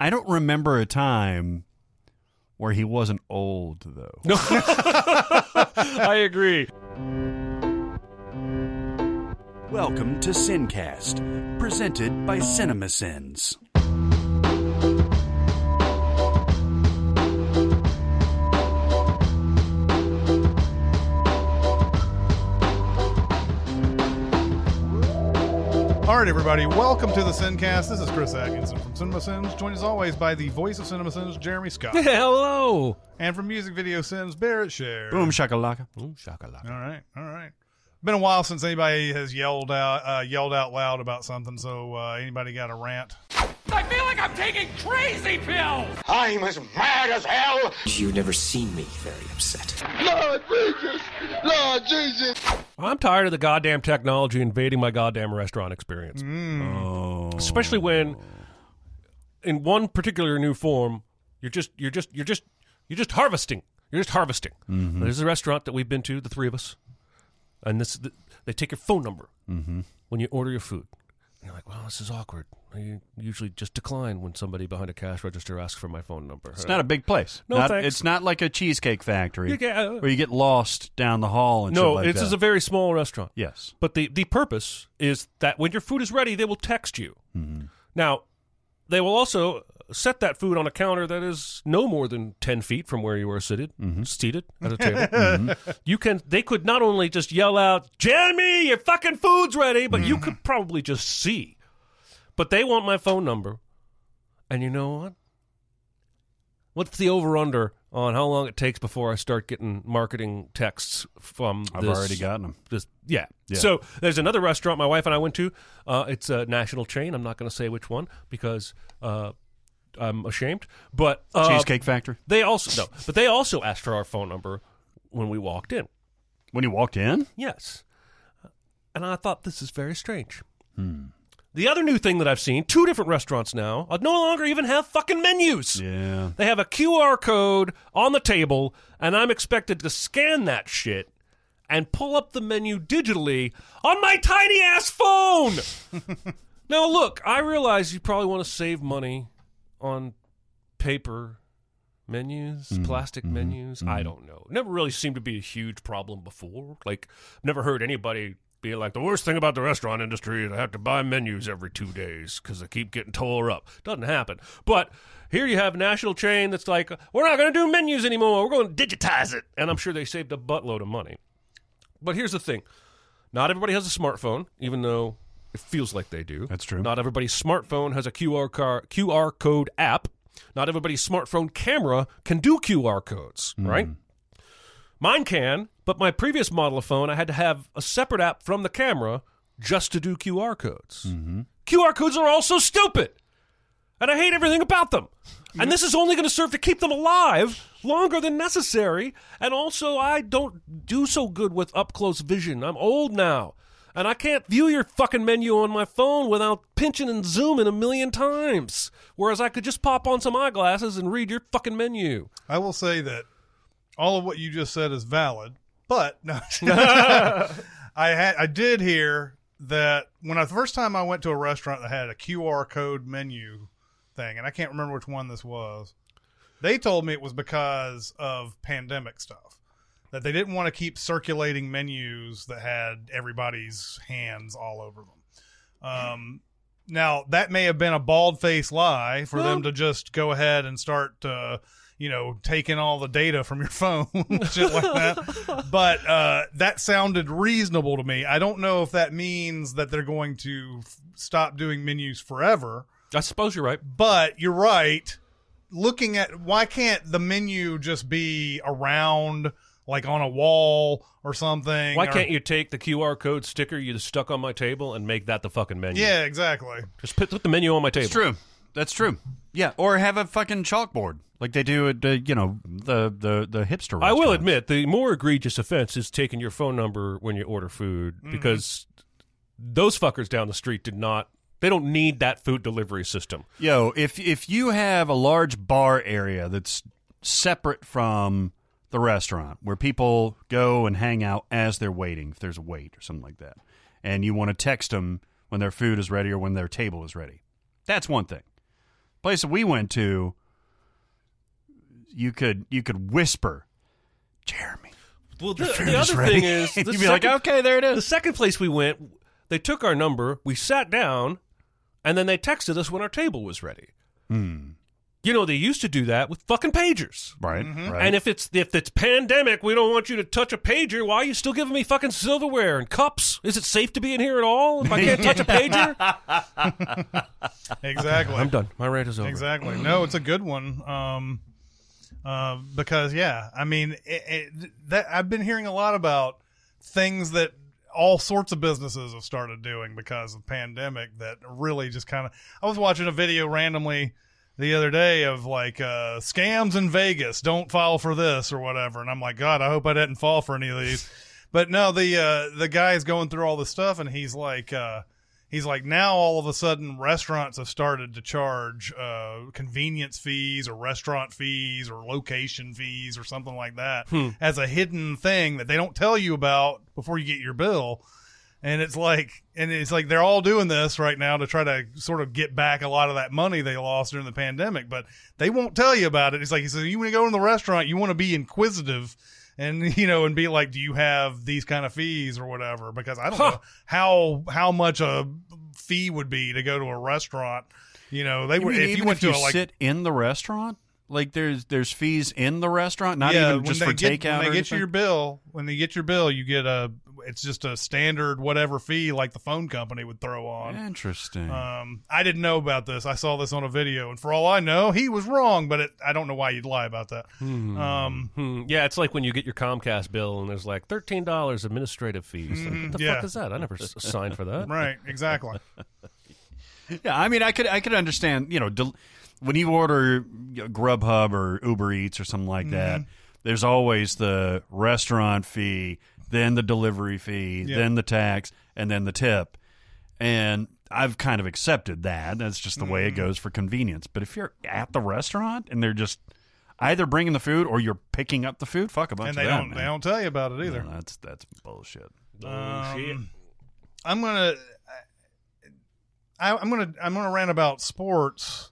I don't remember a time where he wasn't old though. No, I agree. Welcome to Sincast, presented by CinemaSins. All right, everybody, welcome to the Sincast. This is Chris Atkinson from Cinema Sins, joined as always by the voice of Cinema Sins, Jeremy Scott, Hello. and from Music Video Sins, Barrett Share. Boom shakalaka. Boom shakalaka. All right, all right. Been a while since anybody has yelled out uh, yelled out loud about something. So uh, anybody got a rant? I feel like I'm taking crazy pills! I'm as mad as hell. You've never seen me very upset. Lord Jesus! Lord Jesus! I'm tired of the goddamn technology invading my goddamn restaurant experience. Oh. Especially when in one particular new form, you're just you're just you're just you're just harvesting. You're just harvesting. There's a restaurant that we've been to, the three of us, and this they take your phone number when you order your food. And you're like, well, this is awkward. I usually just decline when somebody behind a cash register asks for my phone number. It's not a big place. No, Not- thanks. It's not like a cheesecake factory You get- uh, where you get lost down the hall and no. like this that. is a very small restaurant. yes. But the, the purpose is that when your food is ready, they will text you. Now, they will also set that food on a counter that is no more than 10 feet from where you are seated, seated at a table. You can, they could not only just yell out, Jeremy, your fucking food's ready, but you could probably just see. But they want my phone number. And you know what? What's the over under on how long it takes before I start getting marketing texts from I've this- already gotten them. this, yeah. Yeah. So there's another restaurant my wife and I went to. Uh, it's a national chain. I'm not going to say which one because uh, I'm ashamed. But uh, Cheesecake factory. They also no, but they also asked for our phone number when we walked in. When you walked in? Yes, and I thought this is very strange. The other new thing that I've seen, two different restaurants now, uh, no longer even have fucking menus. Yeah. They have a QR code on the table, and I'm expected to scan that shit and pull up the menu digitally on my tiny ass phone. now, look, I realize you probably want to save money on paper menus, mm-hmm. plastic mm-hmm. menus. I mm-hmm. don't know. Never really seemed to be a huge problem before. Like, never heard anybody be like, the worst thing about the restaurant industry is I have to buy menus every two days because they keep getting tore up. Doesn't happen. But here you have a national chain that's like, we're not going to do menus anymore. We're going to digitize it. And I'm sure they saved a buttload of money. But here's the thing not everybody has a smartphone, even though it feels like they do. That's true. Not everybody's smartphone has a QR, car, QR code app. Not everybody's smartphone camera can do QR codes, hmm. right? Mine can, but my previous model of phone, I had to have a separate app from the camera just to do QR codes. Mm-hmm. QR codes are also stupid, and I hate everything about them. And this is only going to serve to keep them alive longer than necessary. And also, I don't do so good with up close vision. I'm old now. And I can't view your fucking menu on my phone without pinching and zooming a million times. Whereas I could just pop on some eyeglasses and read your fucking menu. I will say that all of what you just said is valid, but no, I had I did hear that when I the first time I went to a restaurant that had a QR code menu thing, and I can't remember which one this was. They told me it was because of pandemic stuff. That they didn't want to keep circulating menus that had everybody's hands all over them. Um, now that may have been a bald faced lie for them to just go ahead and start, uh, you know, taking all the data from your phone, shit like that. But uh, that sounded reasonable to me. I don't know if that means that they're going to f- stop doing menus forever. I suppose you're right. But you're right. Looking at why can't the menu just be around, like on a wall or something? Why or- can't you take the QR code sticker you stuck on my table and make that the fucking menu? Yeah, exactly. Just put, put the menu on my table. It's true. That's true. Yeah, or have a fucking chalkboard like they do at uh, you know the the the hipster. I will admit the more egregious offense is taking your phone number when you order food Mm-hmm. because those fuckers down the street did not. They don't need that food delivery system. Yo, if if you have a large bar area that's separate from the restaurant where people go and hang out as they're waiting, if there's a wait or something like that, and you want to text them when their food is ready or when their table is ready, that's one thing. Place that we went to, you could you could whisper, Jeremy. Well, the, the other ready. thing is, You'd the be like, okay, there it The second place we went, they took our number, we sat down, and then they texted us when our table was ready. Hmm. You know, they used to do that with fucking pagers. Right, right. And if it's if it's pandemic, we don't want you to touch a pager. Why are you still giving me fucking silverware and cups? Is it safe to be in here at all if I can't touch a pager? Exactly. I'm done. My rant is over. Exactly. No, it's a good one. Um, uh, because yeah, I mean, it, it, that I've been hearing a lot about things that all sorts of businesses have started doing because of pandemic that really just kind of. I was watching a video randomly the other day of like uh, scams in Vegas. Don't fall for this or whatever, and I'm like, God, I hope I didn't fall for any of these. But no, the uh, the guy is going through all this stuff, and he's like. Uh, he's like now all of a sudden restaurants have started to charge uh, convenience fees or restaurant fees or location fees or something like that as a hidden thing that they don't tell you about before you get your bill and it's like and it's like they're all doing this right now to try to sort of get back a lot of that money they lost during the pandemic but they won't tell you about it it's like he says you want to go in the restaurant you want to be inquisitive and you know and be like do you have these kind of fees or whatever because i don't know how how much a fee would be to go to a restaurant you know they You were mean if you went if you to a, like sit in the restaurant, like there's there's fees in the restaurant, not yeah, even just for get, takeout. When they get you your bill, when they get your bill, you get a. It's just a standard whatever fee like the phone company would throw on. Interesting. Um, I didn't know about this. I saw this on a video, and for all I know, he was wrong. But it, I don't know why you'd lie about that. Um, Hmm, yeah, it's like when you get your Comcast bill and there's like thirteen dollars administrative fees. Like, what the yeah. fuck is that? I never signed for that. right, exactly. Yeah, I mean, I could I could understand. You know, del- when you order you know, Grubhub or Uber Eats or something like that, Mm-hmm. there's always the restaurant fee, then the delivery fee, Yeah. then the tax, and then the tip. And I've kind of accepted that. That's just the Mm-hmm. way it goes for convenience. But if you're at the restaurant and they're just either bringing the food or you're picking up the food, fuck a bunch and of they that, don't man. they don't tell you about it either. No, that's that's bullshit. Um, I'm gonna. I, I'm gonna. I'm gonna rant about sports.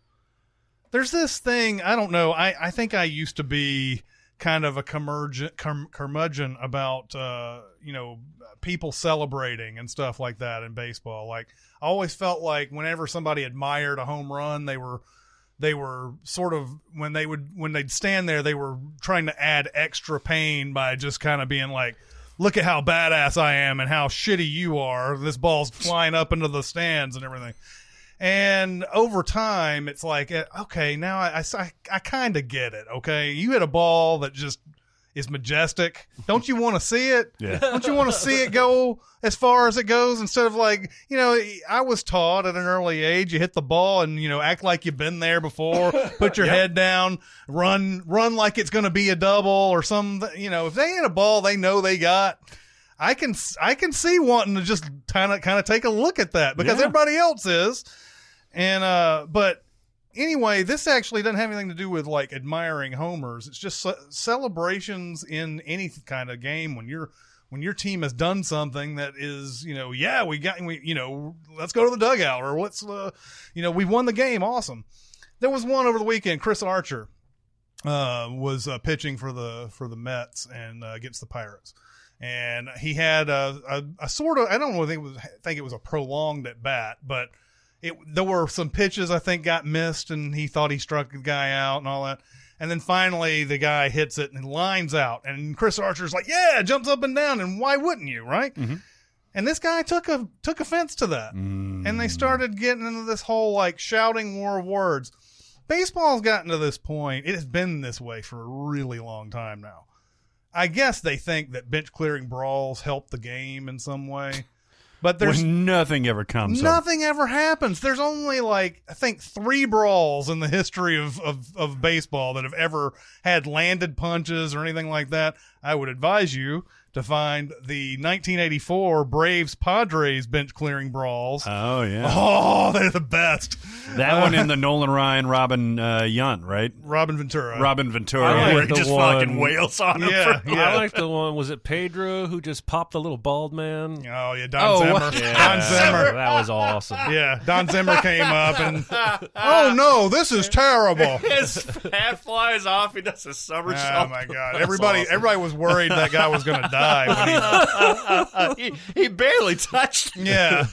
There's this thing. I don't know. I I think I used to be kind of a curmudgeon, curmudgeon about uh, you know people celebrating and stuff like that in baseball. Like I always felt like whenever somebody admired a home run, they were they were sort of when they would when they'd stand there they were trying to add extra pain by just kind of being like look at how badass I am and how shitty you are this ball's flying up into the stands and everything and over time it's like eh, okay now I I, I kind of get it okay? You hit a ball that just is majestic. Don't you want to see it? Yeah. don't you want to see it go as far as it goes? Instead of like you know i was taught at an early age you hit the ball and you know act like you've been there before put your head down run run like it's going to be a double or some you know if they hit a ball they know they got i can i can see wanting to just kind of kind of take a look at that because Yeah. everybody else is and uh but anyway, this actually doesn't have anything to do with like admiring homers. It's just ce- celebrations in any kind of game when you're when your team has done something that is, you know, yeah, we got we you know, let's go to the dugout or let's uh, you know, we won the game, awesome. There was one over the weekend, Chris Archer uh, was uh, pitching for the for the Mets and uh, against the Pirates. And he had a, a, a sort of I don't know think it was think it was a prolonged at bat, but it there were some pitches I think got missed and he thought he struck the guy out and all that. And then finally the guy hits it and lines out and Chris Archer's like, "Yeah," jumps up and down and why wouldn't you, right? Mm-hmm. And this guy took a took offense to that. Mm. And they started getting into this whole like shouting war of words. Baseball's gotten to this point. It has been this way for a really long time now. I guess they think that bench clearing brawls help the game in some way. But there's when nothing ever comes. Nothing ever happens. There's only like I think three brawls in the history of, of, of baseball that have ever had landed punches or anything like that. I would advise you to find the 1984 Braves Padres bench clearing brawls. Oh yeah, oh, they're the best. that one in the Nolan Ryan, Robin uh, Yount, right? Robin Ventura. Robin Ventura, I like where he just one- fucking wails on him. Yeah, for- yeah. I like the one. Was it Pedro who just popped the little bald man? Oh yeah, Don Oh, Zimmer. what? Don Zimmer. That was awesome. Yeah, Don Zimmer came up and oh no, this is terrible. His hat flies off. He does a somersault. Oh my god! Everybody, everybody was worried that guy was going to die. When he, he, he barely touched. me. yeah,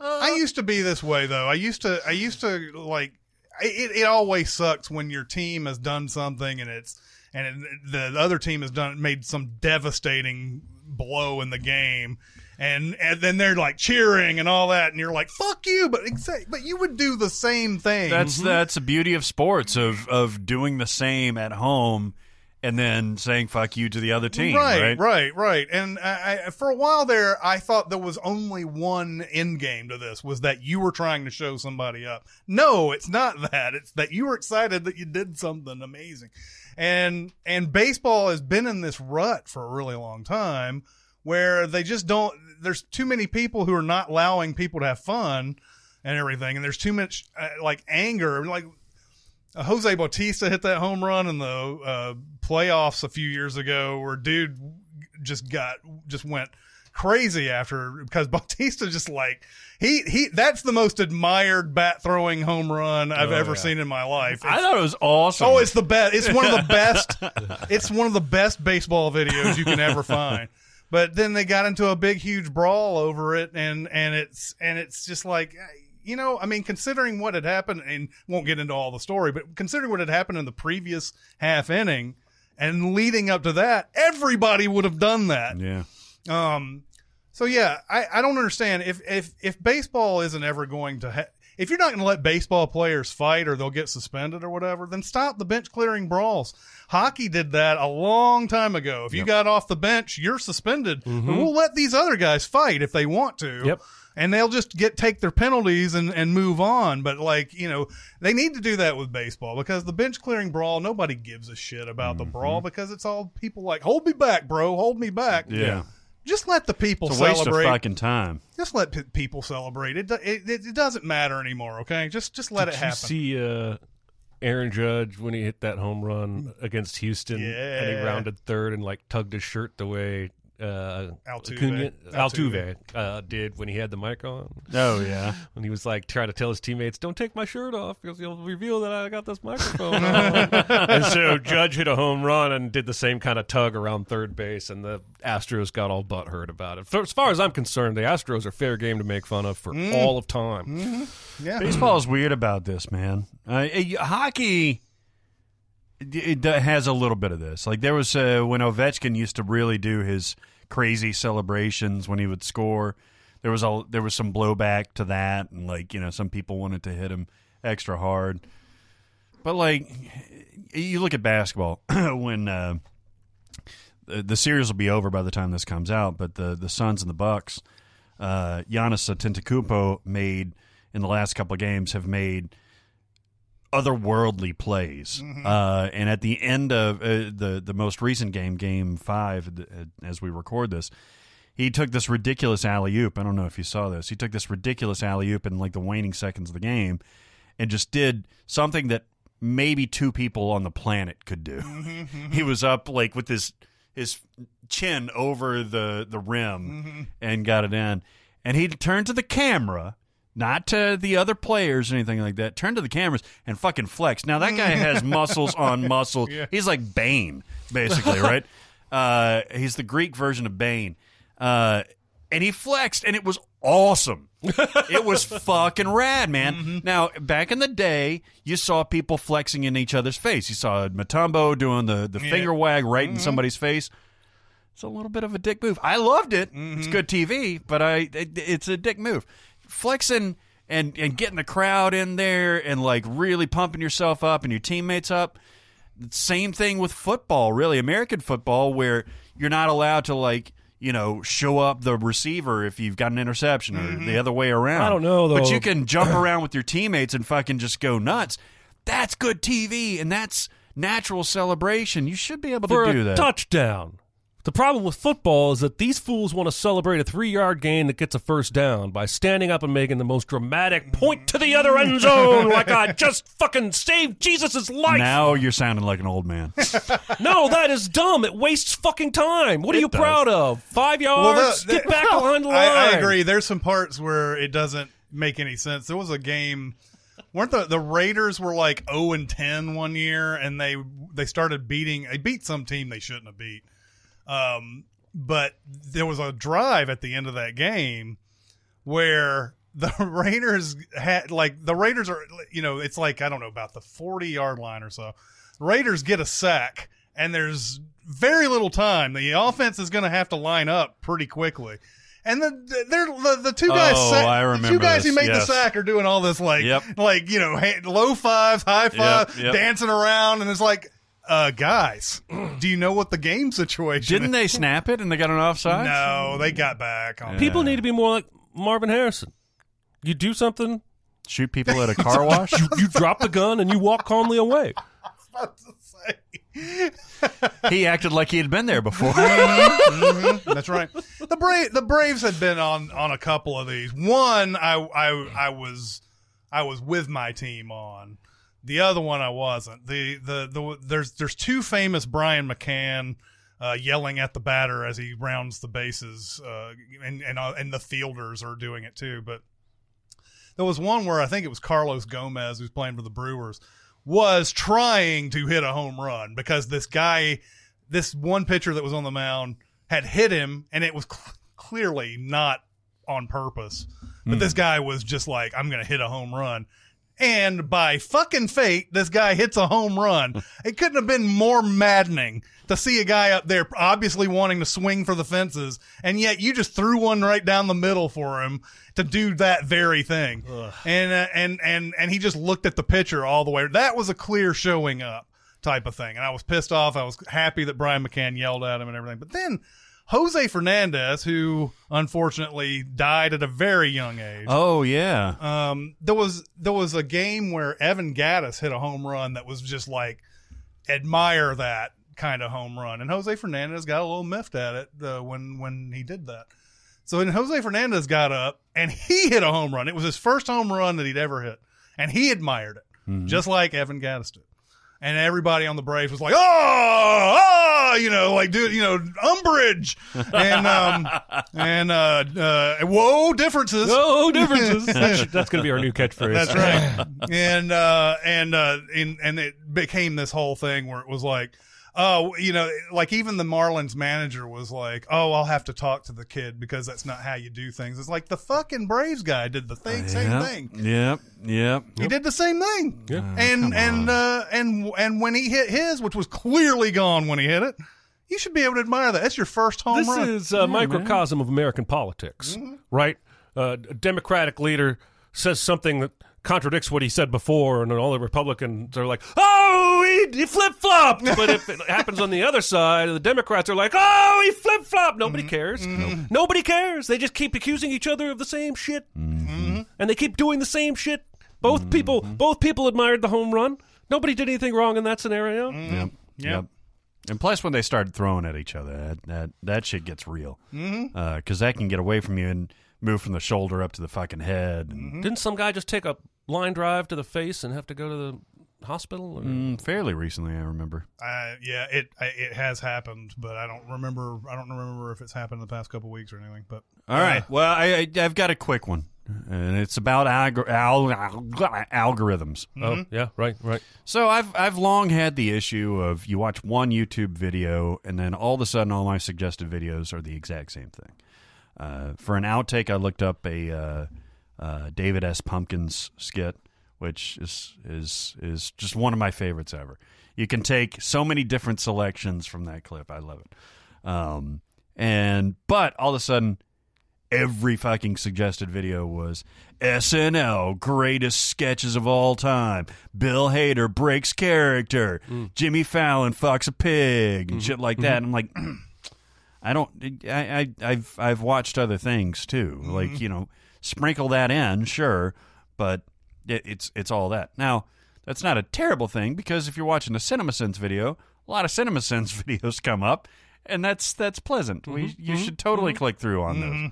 I used to be this way though. I used to, I used to like. It, it always sucks when your team has done something and it's and it, the other team has done made some devastating blow in the game. And, and then they're like cheering and all that, and you're like, "Fuck you!" But exa- but you would do the same thing. That's mm-hmm. that's the beauty of sports of of doing the same at home, and then saying "fuck you" to the other team. right, Right, right, right. And I, I, for a while there, I thought there was only one end game to this: was that you were trying to show somebody up. No, it's not that. It's that you were excited that you did something amazing. And and baseball has been in this rut for a really long time, where they just don't. There's too many people who are not allowing people to have fun and everything, and there's too much uh, like anger. Like uh, Jose Bautista hit that home run in the uh, playoffs a few years ago, where dude just got just went crazy after because Bautista just like he he that's the most admired bat throwing home run I've ever seen in my life. I thought it was awesome. Oh, it's the best. It's one of the best. it's one of the best baseball videos you can ever find. But then they got into a big, huge brawl over it, and and it's and it's just like, you know, I mean, considering what had happened, and won't get into all the story, but considering what had happened in the previous half inning, and leading up to that, everybody would have done that. yeah. Um, so yeah, I, I don't understand if if if baseball isn't ever going to ha- if you're not going to let baseball players fight or they'll get suspended or whatever, then stop the bench clearing brawls. Hockey did that a long time ago. If you got off the bench, you're suspended. But we'll let these other guys fight if they want to. Yep. And they'll just get take their penalties and, and move on. But like, you know, they need to do that with baseball because the bench clearing brawl, nobody gives a shit about the brawl because it's all people like, hold me back, bro, hold me back. Yeah. Just let the people It's a waste celebrate. of fucking time. Just let p- people celebrate. It, it it it doesn't matter anymore. Okay, just just let Did it you happen. see uh, Aaron Judge when he hit that home run against Houston yeah. and he rounded third and like tugged his shirt the way uh, Altuve. Acuna- Altuve. Altuve uh, did when he had the mic on. Oh yeah. When he was like trying to tell his teammates, "Don't take my shirt off because you'll reveal that I got this microphone." and so Judge hit a home run and did the same kind of tug around third base, and the Astros got all butthurt about it. For, as far as I'm concerned, the Astros are fair game to make fun of for Mm. all of time. yeah, Baseball is weird about this, man. Uh, eh, hockey it, has a little bit of this. Like there was uh, when Ovechkin used to really do his crazy celebrations when he would score. There was a there was some blowback to that, and like you know some people wanted to hit him extra hard. But like you look at basketball when uh, the, the series will be over by the time this comes out, but the the Suns and the Bucks, uh, Giannis Antetokounmpo made in the last couple of games have made otherworldly plays. Uh, and at the end of uh, the the most recent game, Game Five, uh, as we record this, he took this ridiculous alley oop. I don't know if you saw this. He took this ridiculous alley oop in like the waning seconds of the game, and just did something that maybe two people on the planet could do. he was up like with his his chin over the the rim and got it in, and he turned to the camera. Not to the other players or anything like that. Turn to the cameras and fucking flex. Now that guy has muscles on muscles. He's like Bane, basically, right? Uh, he's the Greek version of Bane. Uh, and he flexed, and it was awesome. it was fucking rad, man. Now, back in the day, you saw people flexing in each other's face. You saw Mutombo doing the, the finger wag right in somebody's face. It's a little bit of a dick move. I loved it. It's good TV, but I it, it's a dick move. Flexing and and getting the crowd in there and like really pumping yourself up and your teammates up. Same thing with football, really American football, where you're not allowed to like you know, show up the receiver if you've got an interception or mm-hmm. the other way around. I don't know, But you can jump around with your teammates and fucking just go nuts. That's good TV and that's natural celebration. You should be able for to do a that. touchdown. The problem with football is that these fools want to celebrate a three yard gain that gets a first down by standing up and making the most dramatic point to the other end zone like I just fucking saved Jesus' life. Now you're sounding like an old man. No, that is dumb. It wastes fucking time. What are It you does. proud of? Five yards? the- Get the- back behind the line. I, I agree. There's some parts where it doesn't make any sense. There was a game, weren't the the Raiders were like 0 and 10 one year, and they they started beating. They beat some team they shouldn't have beat. Um, but there was a drive at the end of that game where the Raiders had like the Raiders are you know it's like I don't know about the 40 yard line or so. Raiders get a sack and there's very little time. The offense is going to have to line up pretty quickly. And the they're the, the two guys Oh, sack- I the remember two guys this, who made yes. the sack are doing all this like Yep. like you know low fives, high five, yep. dancing around and it's like uh guys, do you know what the game situation is? Didn't they snap it and they got an offside? No, they got back on People need to be more like Marvin Harrison. You do something, Shoot people at a car wash? you, you drop the gun, and you walk calmly away. about to say. he acted like he had been there before. That's right. The Brave the Braves had been on on a couple of these. One I I I was I was with my team on. The other one I wasn't. The the the there's there's two famous Brian McCann uh, yelling at the batter as he rounds the bases, uh, and and uh, and the fielders are doing it too. But there was one where I think it was Carlos Gomez who's playing for the Brewers was trying to hit a home run because this guy, this one pitcher that was on the mound had hit him and it was cl- clearly not on purpose. But this guy was just like, I'm going to hit a home run. And by fucking fate, this guy hits a home run. It couldn't have been more maddening to see a guy up there obviously wanting to swing for the fences, and yet you just threw one right down the middle for him to do that very thing. And uh, and and and he just looked at the pitcher all the way. That was a clear showing up type of thing. And I was pissed off. I was happy that Brian McCann yelled at him and everything. But then Jose Fernandez, who unfortunately died at a very young age. oh yeah. Um, there was there was a game where Evan Gattis hit a home run that was just like admire that kind of home run, and Jose Fernandez got a little miffed at it uh, when when he did that. So then Jose Fernandez got up and he hit a home run. It was his first home run that he'd ever hit, and he admired it, just like Evan Gattis did. And everybody on the Braves was like, "Oh, oh!" You know, like, dude, you know, umbrage, and um, and uh, uh, whoa, differences. No differences. that's that's going to be our new catchphrase. That's right. and uh and uh and and it became this whole thing where it was like oh, you know, like even the Marlins manager was like, "Oh, I'll have to talk to the kid because that's not how you do things." It's like the fucking Braves guy did the thing, same Yep, thing. Yep. Yep. He did the same thing. Yeah. and and uh, and and when he hit his, which was clearly gone when he hit it, you should be able to admire that. That's your first home This run. is a microcosm of American politics, right? Uh, a Democratic leader says something that contradicts what he said before, and all the Republicans are like, "Oh, he, he flip flopped." But if it happens on the other side, the Democrats are like, "Oh, he flip flopped." Nobody mm-hmm. cares. Mm-hmm. Nobody cares. They just keep accusing each other of the same shit, mm-hmm. and they keep doing the same shit. Both people, both people admired the home run. Nobody did anything wrong in that scenario. Yep. Yep. Yep. And plus, when they start throwing at each other, that that, that shit gets real. Uh, because that can get away from you and move from the shoulder up to the fucking head. And, Didn't some guy just take a line drive to the face and have to go to the hospital? Or? mm, fairly recently, I remember. Uh, yeah, it it has happened, but I don't remember. I don't remember if it's happened in the past couple weeks or anything. But All right. Well, I, I, I've got a quick one, and it's about algor- al- al- algorithms. Oh, yeah, right, right. So I've I've long had the issue of you watch one YouTube video and then all of a sudden all my suggested videos are the exact same thing. Uh, for an outtake, I looked up a uh, David S. Pumpkins skit, which is is is just one of my favorites ever. You can take so many different selections from that clip. I love it. Um, and but all of a sudden, every fucking suggested video was SNL greatest sketches of all time. Bill Hader breaks character. Jimmy Fallon fucks a pig and shit like that. And I'm like, I don't. I, I I've I've watched other things too. Like you know, sprinkle that in, sure, but it, it's it's all that. Now that's not a terrible thing because if you're watching a CinemaSins video, a lot of CinemaSins videos come up, and that's that's pleasant. We you should totally click through on those.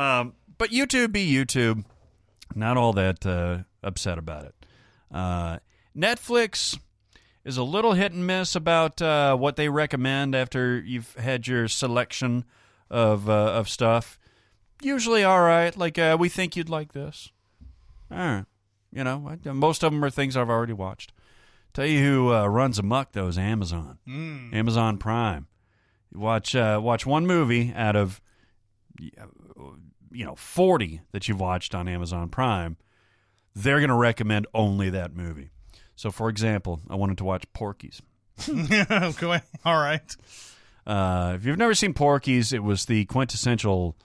Um, but YouTube be YouTube. Not all that uh, upset about it. Uh, Netflix is a little hit and miss about uh, what they recommend after you've had your selection of uh, of stuff. Usually, all right. Like uh, we think you'd like this. All right. You know, I- most of them are things I've already watched. Tell you who uh, runs amok though is Amazon. Amazon Prime. You watch uh, watch one movie out of you know forty that you've watched on Amazon Prime. They're going to recommend only that movie. So, for example, I wanted to watch Porky's. okay. All right. Uh, if you've never seen Porky's, it was the quintessential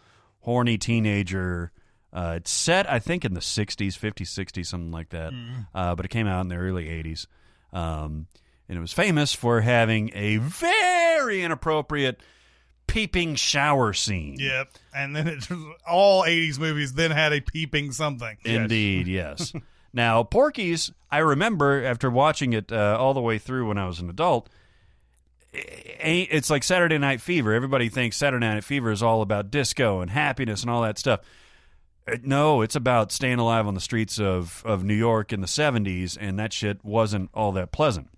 horny teenager. Uh, it's set, I think, in the 60s, 50s, 60s, something like that. Uh, but it came out in the early 80s. Um, and it was famous for having a very inappropriate peeping shower scene. Yep. And then it all '80s movies then had a peeping something. Indeed, yes. now, Porky's, I remember after watching it uh, all the way through when I was an adult, it's like Saturday Night Fever. Everybody thinks Saturday Night Fever is all about disco and happiness and all that stuff. Uh, No, it's about staying alive on the streets of, of New York in the 70s, and that shit wasn't all that pleasant.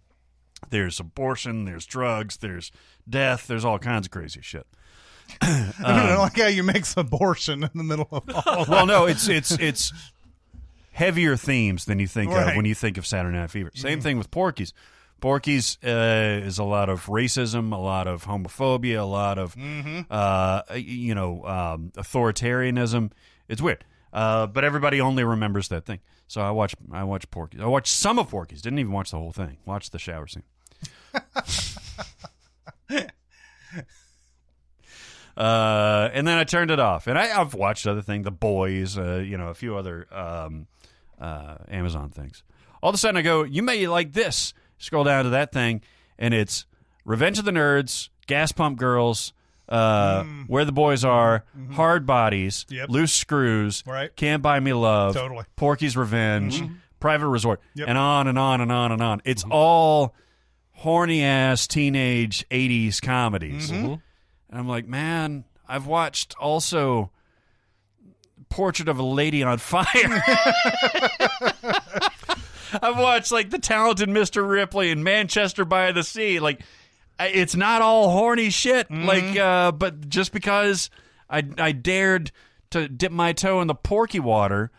There's abortion, there's drugs, there's death, there's all kinds of crazy shit. I don't like how you mix abortion in the middle of all. well, no, it's it's it's heavier themes than you think of when you think of Saturday Night Fever. Same thing with Porky's. Porky's uh, is a lot of racism, a lot of homophobia, a lot of uh, you know um, authoritarianism. It's weird, uh, but everybody only remembers that thing. So I watch I watch Porky's. I watched some of Porky's. Didn't even watch the whole thing. Watched the shower scene. Uh, and then I turned it off. And I, I've watched other things, The Boys, uh, you know, a few other um, uh, Amazon things. All of a sudden, I go, "You may like this." Scroll down to that thing, and it's Revenge of the Nerds, Gas Pump Girls, uh, mm. Where the Boys Are, mm-hmm. Hard Bodies, Yep. Loose Screws, Right. Can't Buy Me Love, Totally. Porky's Revenge, mm-hmm. Private Resort, Yep. and on and on and on and on. It's mm-hmm. all horny ass teenage '80s comedies. And I'm like, man, I've watched also Portrait of a Lady on Fire. I've watched like The Talented Mr. Ripley and Manchester by the Sea. Like, it's not all horny shit. Like, uh, but just because I I dared to dip my toe in the porky water,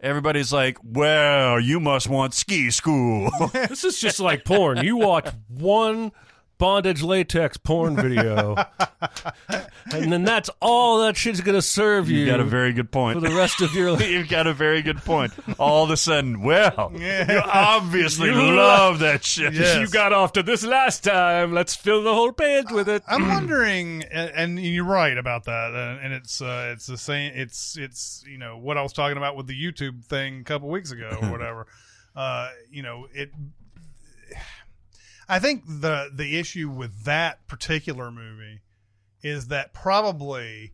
everybody's like, "Well, you must want ski school." This is just like porn. You watch one bondage latex porn video, and then that's all that shit's gonna serve you. you got a very good point. for the rest of your life. You've got a very good point. All of a sudden, well, Yeah. you obviously You love that shit. Yes. You got off to this last time. Let's fill the whole page with it. I'm wondering, and, and you're right about that, and, and it's uh, it's the same. It's it's you know what I was talking about with the YouTube thing a couple weeks ago or whatever. uh, you know it. I think the the issue with that particular movie is that probably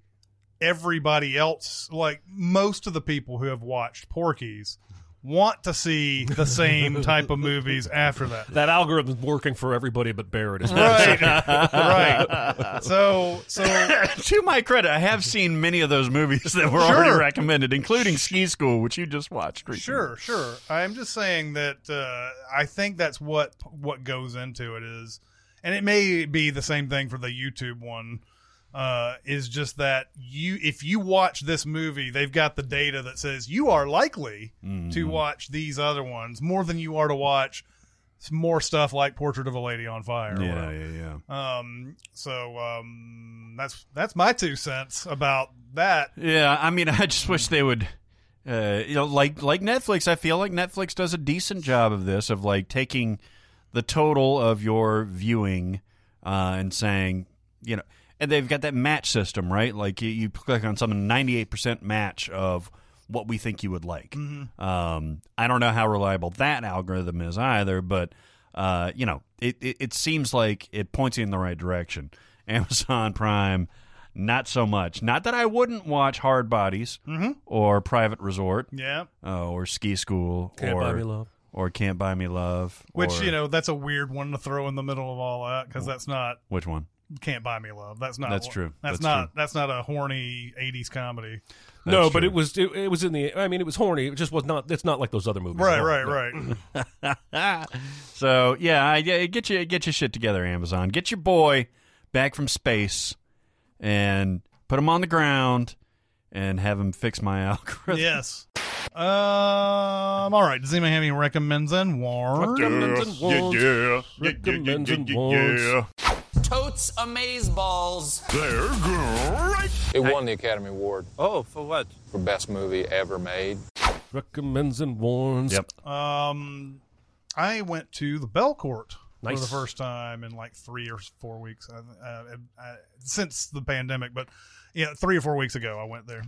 everybody else, like most of the people who have watched Porky's, want to see the same type of movies after that. That algorithm's working for everybody but Barrett. Is Right, right. So, so to my credit, I have seen many of those movies that were already recommended, including Ski School, which you just watched. recently. Sure, sure. I'm just saying that uh, I think that's what what goes into it is, and it may be the same thing for the YouTube one. Uh, is just that you if you watch this movie, they've got the data that says you are likely to watch these other ones more than you are to watch more stuff like Portrait of a Lady on Fire. Yeah, whatever. yeah, yeah. Um. So um, that's that's my two cents about that. Yeah, I mean, I just wish they would, uh, you know, like like Netflix. I feel like Netflix does a decent job of this, of like taking the total of your viewing uh, and saying, you know, and they've got that match system, right? Like you, you click on something, ninety eight percent match of what we think you would like. Um, I don't know how reliable that algorithm is either, but uh, you know, it, it it seems like it points you in the right direction. Amazon Prime. not so much. Not that I wouldn't watch Hard Bodies Mm-hmm. or Private Resort Yeah. uh, or Ski School Can't or buy me love. or Can't Buy Me Love. Which or- you know that's a weird one to throw in the middle of all that because that's not which one? Can't buy me love. That's not. That's true. That's, That's not. true. That's not a horny '80s comedy. No, That's but it was it, it was in the. I mean, it was horny. It just was not. It's not like those other movies. Right. No, Right. no. Right. So yeah, I, yeah, get you get your shit together, Amazon. Get your boy back from space and put him on the ground and have him fix my algorithm. yes. Um. All right. Does anybody have any recommends and warns? Recommends and warns. Recommends and warns. Totes Amazeballs. It won the Academy Award Oh, for what? for best movie ever made. Recommends and warns. Yep. Um, I went to the Belcourt for Nice. the first time in like three or four weeks uh, uh, uh, since the pandemic, but yeah, three or four weeks ago I went there.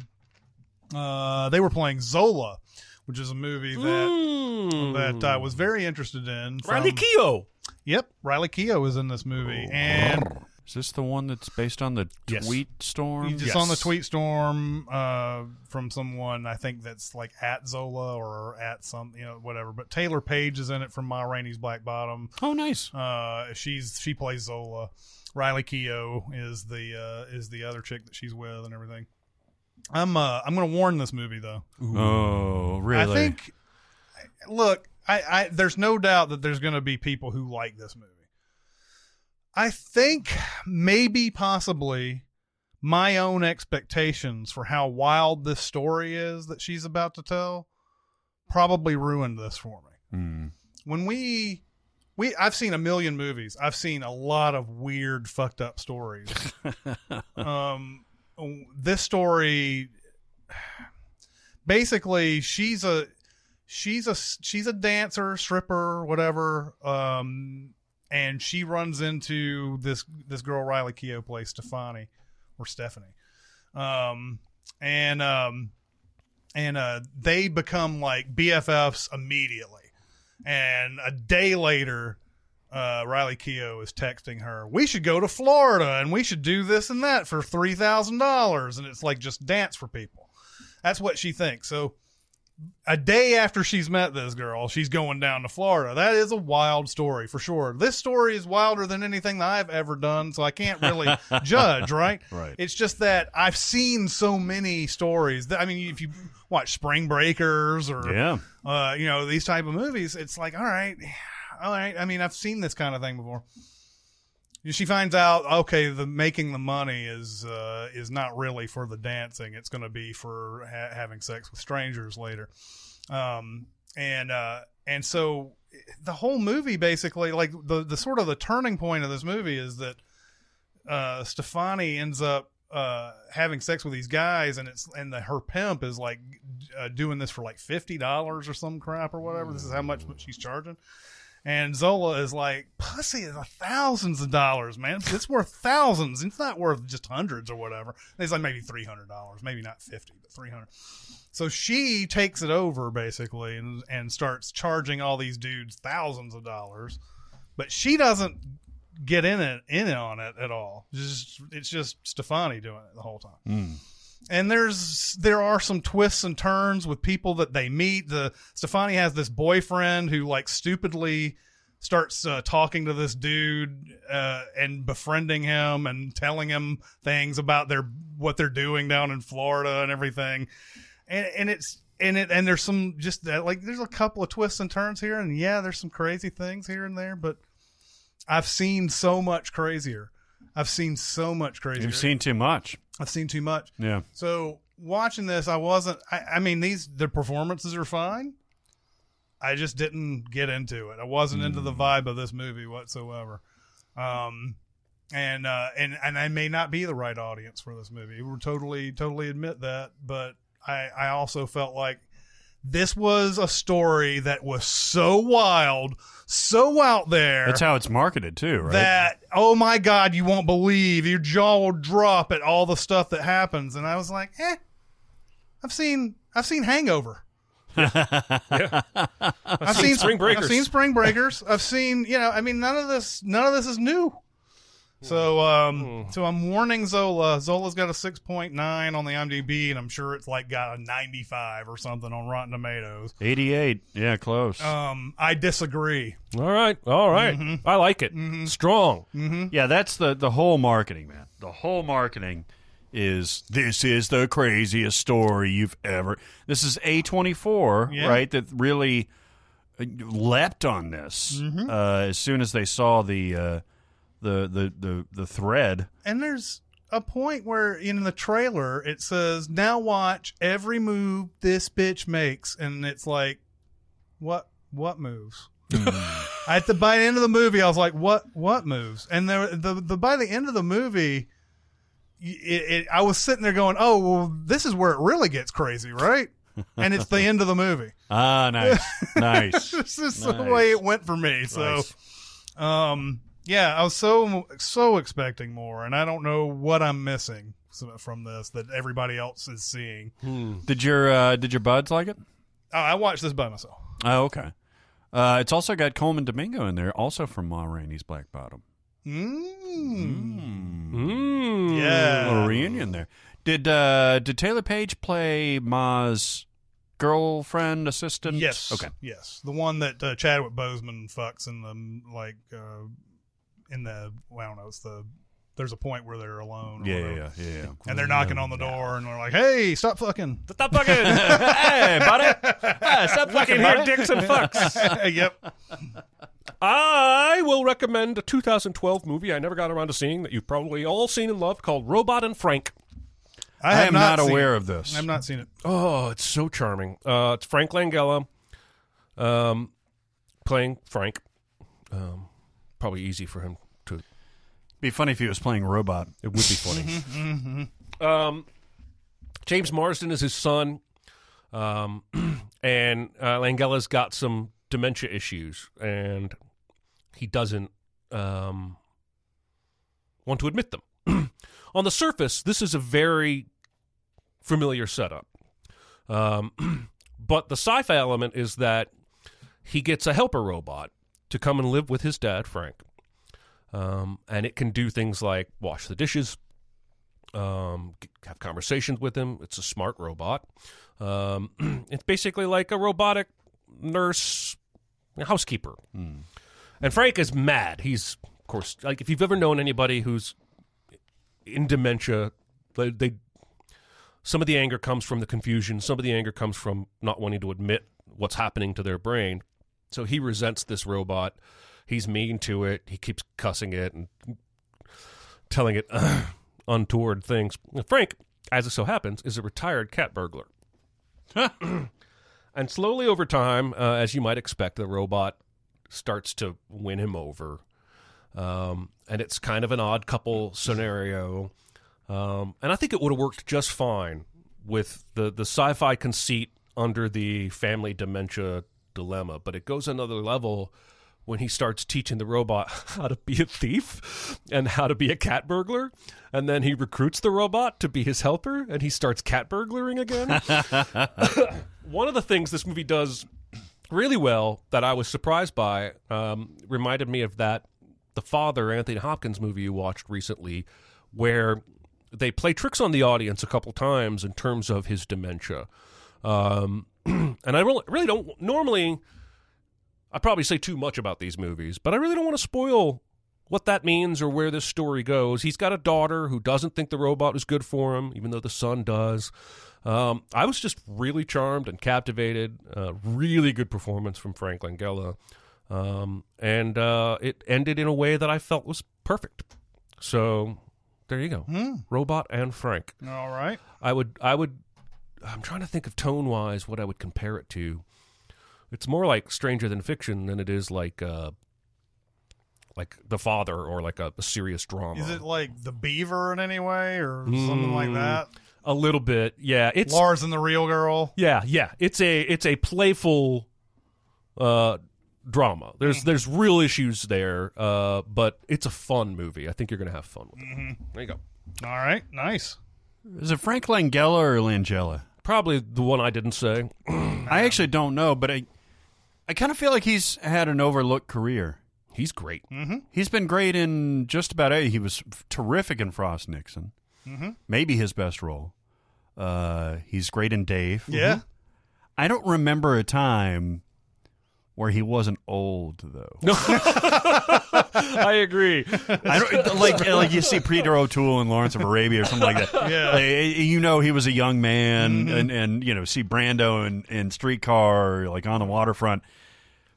Uh, they were playing Zola, which is a movie that Mm. that I was very interested in. from- Riley Keough. Yep, Riley Keough is in this movie, and Is this the one that's based on the Yes. tweet storm? He's just Yes. on the tweet storm uh, from someone I think that's like at Zola or at some you know whatever. But Taylour Paige is in it from Ma Rainey's Black Bottom. Oh, nice. Uh, she's she plays Zola. Riley Keough is the uh, is the other chick that she's with and everything. I'm uh, I'm gonna warn this movie though. Oh, really? I think look, I, I there's no doubt that there's gonna be people who like this movie. I think maybe possibly my own expectations for how wild this story is that she's about to tell probably ruined this for me Hmm. when we we I've seen a million movies. I've seen a lot of weird fucked up stories. um this story basically she's a she's a she's a dancer, stripper, whatever. Um and she runs into this this girl Riley Keough plays Stefani or Stephanie. Um and um and uh they become like BFFs immediately. And a day later, uh, Riley Keough is texting her, "We should go to Florida and we should do this and that for three thousand dollars." And it's like just dance for people. That's what she thinks. So, a day after she's met this girl, she's going down to Florida. That is a wild story for sure. This story is wilder than anything that I've ever done, so I can't really judge. Right? Right. It's just that I've seen so many stories. That, I mean, if you watch Spring Breakers or Yeah. uh, you know, these type of movies, it's like, all right, all right. I mean, I've seen this kind of thing before. She finds out, okay, the making the money is uh, is not really for the dancing; it's going to be for ha- having sex with strangers later. Um, and uh, and so the whole movie, basically, like the the sort of the turning point of this movie is that uh, Stefani ends up uh, having sex with these guys, and it's and the, her pimp is like uh, doing this for like fifty dollars or some crap or whatever. This is how much she's charging. And Zola is like, pussy is thousands of dollars, man. It's worth thousands. It's not worth just hundreds or whatever. It's like maybe three hundred dollars, maybe not fifty, but three hundred. So she takes it over basically and and starts charging all these dudes thousands of dollars, but she doesn't get in it in on it at all. It's just it's just Stefani doing it the whole time. Hmm. And there's there are some twists and turns with people that they meet. The Stefani has this boyfriend who like stupidly starts uh, talking to this dude uh, and befriending him and telling him things about their what they're doing down in Florida and everything. And and it's and it and there's some just that like there's a couple of twists and turns here and yeah, there's some crazy things here and there, but I've seen so much crazier. I've seen so much crazier. You've seen too much. I've seen too much. Yeah. So watching this, I wasn't. I, I mean, these the performances are fine. I just didn't get into it. I wasn't into the vibe of this movie whatsoever. Um, and uh, and and I may not be the right audience for this movie. We totally totally admit that, but I I also felt like this was a story that was so wild, so out there That's how it's marketed too, right? that oh my god you won't believe. Your jaw will drop at all the stuff that happens. And i was like eh i've seen i've seen hangover. I've seen Spring Breakers. i've seen spring breakers. I've seen you know i mean none of this none of this is new So, um, so I'm warning Zola. Zola's got a 6.9 on the IMDb, and I'm sure it's like got a 95 or something on Rotten Tomatoes. 88. Yeah, close. Um, I disagree. All right, all right. Mm-hmm. I like it. Strong. Yeah, that's the the whole marketing, man. The whole marketing is this is the craziest story you've ever. This is A24, Yeah. right? That really leapt on this Mm-hmm. uh, as soon as they saw the uh, the the the the thread. And there's a point where in the trailer it says, "Now watch every move this bitch makes," and it's like, what what moves? At the by the end of the movie, I was like, "What? What moves?" And there, the the by the end of the movie, it, it, I was sitting there going, "Oh, well, this is where it really gets crazy, right?" and it's the end of the movie. Ah, nice, nice. this is the way it went for me. So, Nice. um, yeah, I was so so expecting more, and I don't know what I'm missing from this that everybody else is seeing. Did your uh, did your buds like it? Oh, I watched this by myself. Oh, okay. Uh, it's also got Colman Domingo in there, also from Ma Rainey's Black Bottom. Mm. Mm. A Yeah. little reunion there. Did uh, did Taylour Paige play Ma's girlfriend, assistant? Yes. Okay. Yes, the one that uh, Chadwick Boseman fucks in the like uh, in the well, I don't know. It's the there's a point where they're alone. or Yeah, yeah, yeah, yeah. And they're knocking on the door, and they're like, "Hey, stop fucking!" Stop fucking. hey, buddy. Hey, stop fucking here, dicks and fucks. yep. I will recommend a 2012 movie I never got around to seeing that you've probably all seen and loved called Robot and Frank. I, have am not, seen aware it. of this. I've not seen it. Oh, it's so charming. Uh, it's Frank Langella um, playing Frank. Um, probably easy for him to. Be funny if he was playing robot. It would be funny. Um, James Marsden is his son, um, and uh, Langella's got some dementia issues, and he doesn't um, want to admit them. On the surface, this is a very familiar setup, um, but the sci-fi element is that he gets a helper robot to come and live with his dad, Frank, um, and it can do things like wash the dishes, um, have conversations with him. It's a smart robot. Um, it's basically like a robotic nurse, housekeeper. And Frank is mad. He's, of course, like if you've ever known anybody who's in dementia, they, they some of the anger comes from the confusion. Some of the anger comes from not wanting to admit what's happening to their brain. So he resents this robot. He's mean to it. He keeps cussing it and telling it untoward things. Frank, as it so happens, is a retired cat burglar. and slowly over time, uh, as you might expect, the robot starts to win him over. Um, and it's kind of an odd couple scenario. Um, and I think it would have worked just fine with the, the sci fi conceit under the family dementia dilemma. But it goes another level when he starts teaching the robot how to be a thief and how to be a cat burglar. And then he recruits the robot to be his helper and he starts cat burglaring again. One of the things this movie does really well that I was surprised by um, reminded me of that the father Anthony Hopkins movie you watched recently, where they play tricks on the audience a couple times in terms of his dementia. Um, and I really, really don't normally. I probably say too much about these movies, but I really don't want to spoil what that means or where this story goes. He's got a daughter who doesn't think the robot is good for him, even though the son does. Um, I was just really charmed and captivated. Uh, really good performance from Frank Langella. Um, and uh, it ended in a way that I felt was perfect. So there you go. Robot and Frank. All right. I would, I would, I'm trying to think of tone wise what I would compare it to. It's more like Stranger Than Fiction than it is like, uh, like The Father or like a, a serious drama. Is it like the Beaver in any way or something like Mm, that? a little bit? Yeah, it's Lars and the Real Girl. Yeah, yeah. It's a it's a playful uh drama. There's Mm-hmm. there's real issues there, uh, but it's a fun movie. I think you're gonna have fun with it. Mm-hmm. There you go. All right. Nice. Is it Frank Langella or Langella? Probably the one I didn't say. I actually don't know, but I, I kind of feel like he's had an overlooked career. He's great. He's been great in just about a. He was terrific in Frost Nixon. Mm-hmm. Maybe his best role. Uh, he's great in Dave. Yeah. I don't remember a time where he wasn't old though. I agree. I don't like like you see Peter O'Toole in Lawrence of Arabia or something like that. Yeah. Like, eh, you know he was a young man, mm-hmm. and and you know see Brando in, in Streetcar like on the waterfront,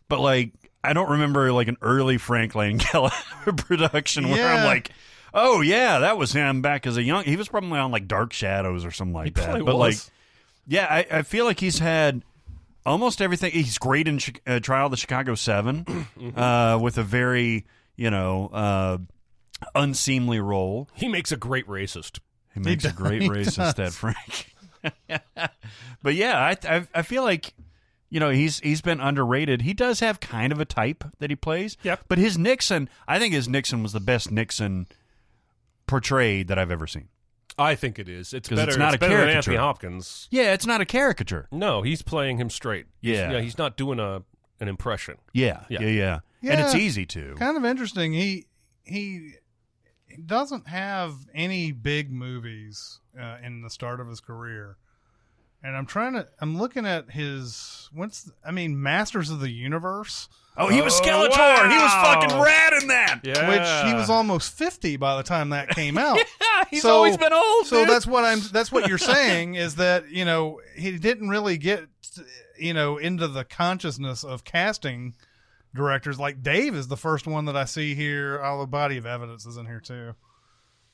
but like I don't remember like an early Frank Langella production where I'm like. Oh yeah, that was him back as a young. He was probably on like Dark Shadows or something like that. But was. like, yeah, I, I feel like he's had almost everything. He's great in Chi- uh, Trial of the Chicago 7 uh, with a very you know uh, unseemly role. He makes a great racist. He makes a great he racist, that Frank. but yeah, I, I I feel like you know he's he's been underrated. He does have kind of a type that he plays. Yep. But his Nixon, I think his Nixon was the best Nixon portrayed that I've ever seen. I think it is. It's 'Cause better. it's not a better than caricature. Anthony Hopkins. Yeah, it's not a caricature. No, he's playing him straight. He's- Yeah. yeah. He's not doing a an impression. Yeah, yeah, Yeah. yeah. And it's Yeah. easy to. kind of interesting. He he doesn't have any big movies uh, in the start of his career, and I'm trying to. I'm looking at his. What's I mean, Masters of the Universe, Oh, he was Oh, Skeletor. He was wow. fucking rad in that. Yeah. which he was almost 50 by the time that came out. Yeah, he's So- always been old. so dude. that's what I'm. That's what you're saying is that you know he didn't really get you know into the consciousness of casting directors. Like Dave is the first one that I see here. All the body of evidence is in here too,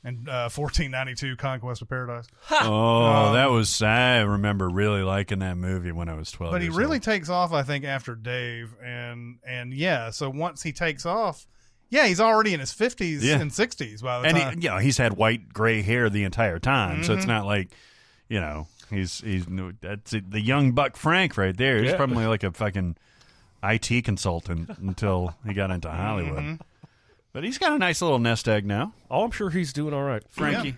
and uh, 1492 Conquest of Paradise. Oh, that was. I remember really liking that movie when I was twelve. But he years really old. takes off, I think, after Dave, and and yeah. So once he takes off, yeah, he's already in his 50s Yeah. and 60s by the and time. he, you know, he's had white gray hair the entire time, so Mm-hmm. it's not like, you know, he's he's that's the young buck Frank right there. He's Yeah. probably like a fucking IT consultant until he got into Hollywood. Mm-hmm. But he's got a nice little nest egg now, Oh, I'm sure he's doing all right. Frankie.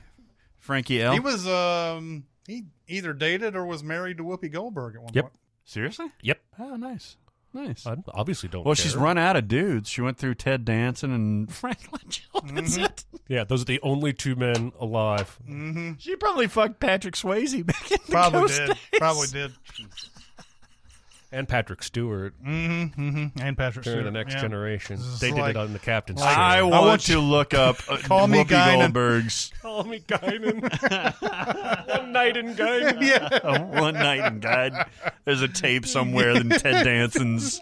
Frankie L. He was um he either dated or was married to Whoopi Goldberg at one Yep. point. Seriously? Yep. Oh, nice, nice. I obviously don't. well, care. she's run out of dudes. She went through Ted Danson and Frank Langella. That's Mm-hmm. it. Yeah, those are the only two men alive. She probably fucked Patrick Swayze back in the Probably Ghost did. days. Probably did. And Patrick Stewart Mm-hmm, mm-hmm. And Patrick during Stewart. the next yeah. generation. This is They did like- it on the captain's like- chair. I want, want to look up uh, Call me Whoopi Guinan. Goldberg's Call me Guinan. One night in Guinan. yeah. uh, One Night in God. There's a tape somewhere in Ted Danson's.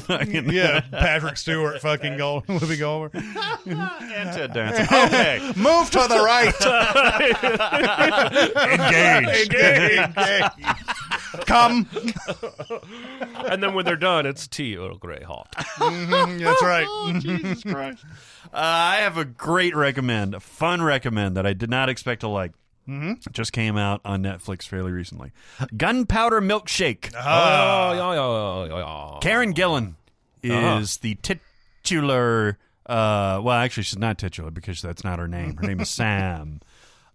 Fucking- Yeah, Patrick Stewart, fucking Gold, Whoopi Goldberg. and Ted Danson. Okay, Move to the right. engaged. Come. And then when they're done, it's tea Earl Grey hot. Mhm, That's right. Jesus Christ. Uh, I have a great recommend, a fun recommend that I did not expect to like. Mm-hmm. Just came out on Netflix fairly recently. Gunpowder Milkshake. oh, yeah, yeah, yeah, yeah, yeah. Karen Gillan is Uh-huh. the titular. Uh, well, actually, she's not titular because that's not her name. Her name is Sam.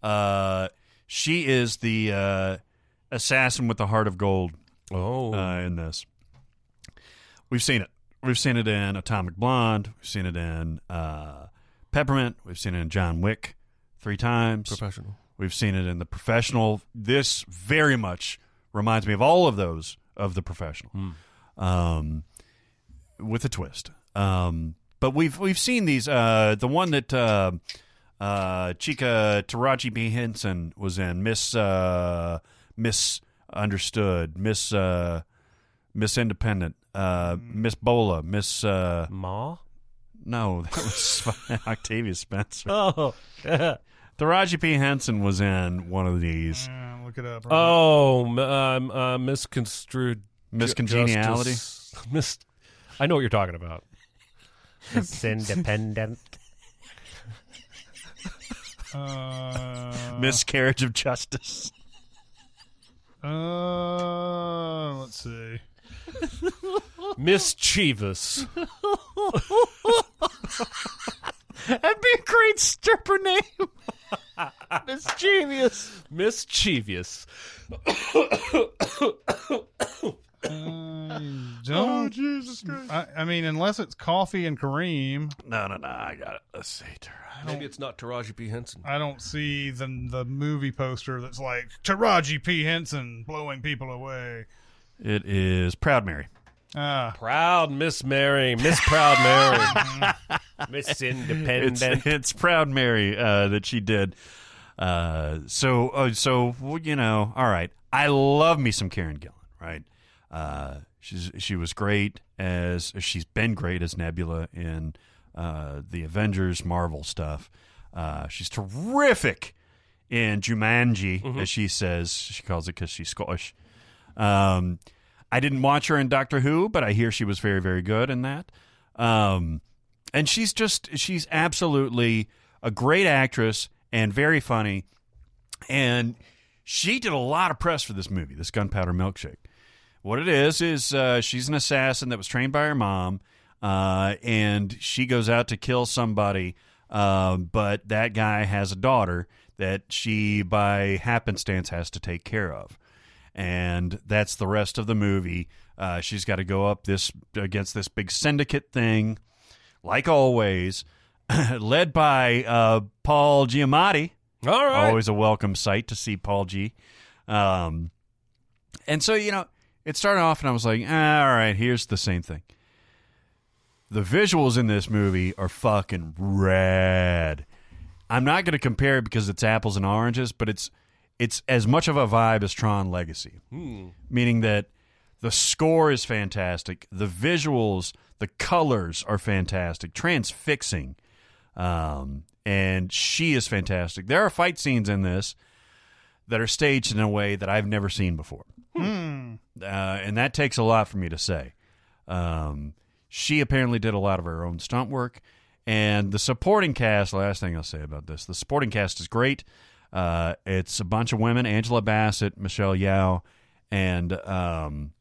Uh, she is the uh, assassin with the heart of gold Oh, uh, in this. We've seen it. We've seen it in Atomic Blonde. We've seen it in uh, Peppermint. We've seen it in John Wick three times. professional. We've seen it in The Professional. This very much reminds me of all of those of The Professional, um, with a twist. Um, but we've we've seen these. Uh, the one that uh, uh, Chica Taraji P Henson was in, Miss uh, Miss Understood, Miss uh, Miss Independent, uh, Miss Bola, Miss. Uh, Ma? no, that was Octavia Spencer. Oh, Taraji P Henson was in one of these. Uh, look it up. oh, m- um, uh, misconstrued Miss ju- Mis- I know what you're talking about. Miss Independent. Uh, Miscarriage of Justice. uh, let's see. Mischievous. That'd be a great stripper name. Mischievous. Mischievous. Mm, oh, don't, Jesus Christ. I, I mean, unless it's Coffee and Kareem, No, no, no. I got it. Let's see. Maybe it's not Taraji P Henson. I don't see the the movie poster that's like Taraji P Henson blowing people away. It is Proud Mary. Ah, Proud Miss Mary, Miss Proud Mary, Miss Independent. it's Proud Mary uh, that she did. Uh, so uh, so well, you know, all right. I love me some Karen Gillan, right? Uh, she's she was great as she's been great as Nebula in uh, the Avengers Marvel stuff. Uh, she's terrific in Jumanji, as she says. She calls it because she's Scottish. Um, I didn't watch her in Doctor Who, but I hear she was very, very good in that. Um, and she's just she's absolutely a great actress and very funny. And she did a lot of press for this movie, this Gunpowder Milkshake. What it is is uh, she's an assassin that was trained by her mom, uh, and she goes out to kill somebody. Uh, but that guy has a daughter that she, by happenstance, has to take care of, and that's the rest of the movie. Uh, she's got to go up this against this big syndicate thing, like always, led by uh, Paul Giamatti. All right. Always a welcome sight to see Paul G. Um, and so, you know, it started off and I was like, ah, all right, here's the same thing. The visuals in this movie are fucking rad. I'm not going to compare it because it's apples and oranges, but it's it's as much of a vibe as Tron Legacy. Meaning that the score is fantastic, the visuals, the colors are fantastic, transfixing. Um, and she is fantastic. There are fight scenes in this that are staged in a way that I've never seen before. Uh, and that takes a lot for me to say. Um, she apparently did a lot of her own stunt work. And the supporting cast, last thing I'll say about this, the supporting cast is great. Uh, it's a bunch of women Angela Bassett, Michelle Yeoh, and um,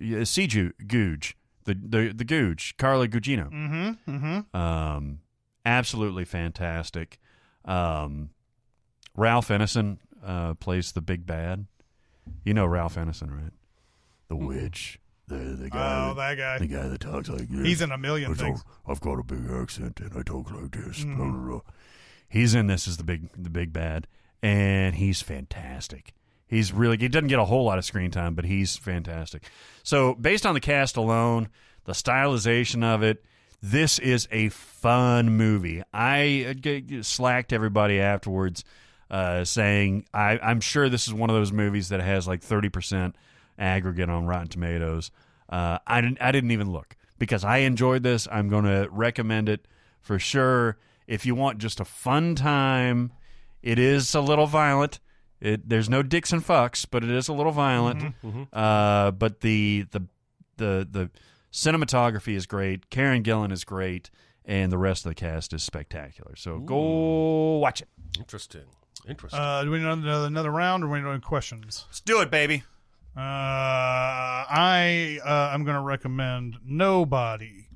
Siju Googe, the, the, the Googe, Carla Gugino. mm-hmm, mm-hmm. Um, absolutely fantastic. Um, Ralph Ineson uh, plays the big bad. You know Ralph Ineson, right? The witch. The the guy. Oh, that guy. The guy that talks like this. He's in a million I've things. got- I've got a big accent and I talk like this. Mm-hmm. He's in this as the big the big bad, and he's fantastic. He's really he doesn't get a whole lot of screen time, but he's fantastic. So based on the cast alone, the stylization of it, this is a fun movie. I uh, slacked everybody afterwards, uh, saying I, I'm sure this is one of those movies that has like 30 percent aggregate on Rotten Tomatoes. Uh, I didn't I didn't even look because I enjoyed this. I'm going to recommend it for sure. If you want just a fun time, it is a little violent. It there's no dicks and fucks, but it is a little violent. Uh, but the the the the cinematography is great. Karen Gillan is great, and the rest of the cast is spectacular. So go watch it. Interesting. Interesting. Uh, do we need another, another round or do we need any questions? Let's do it, baby. Uh, I uh, I'm going to recommend Nobody.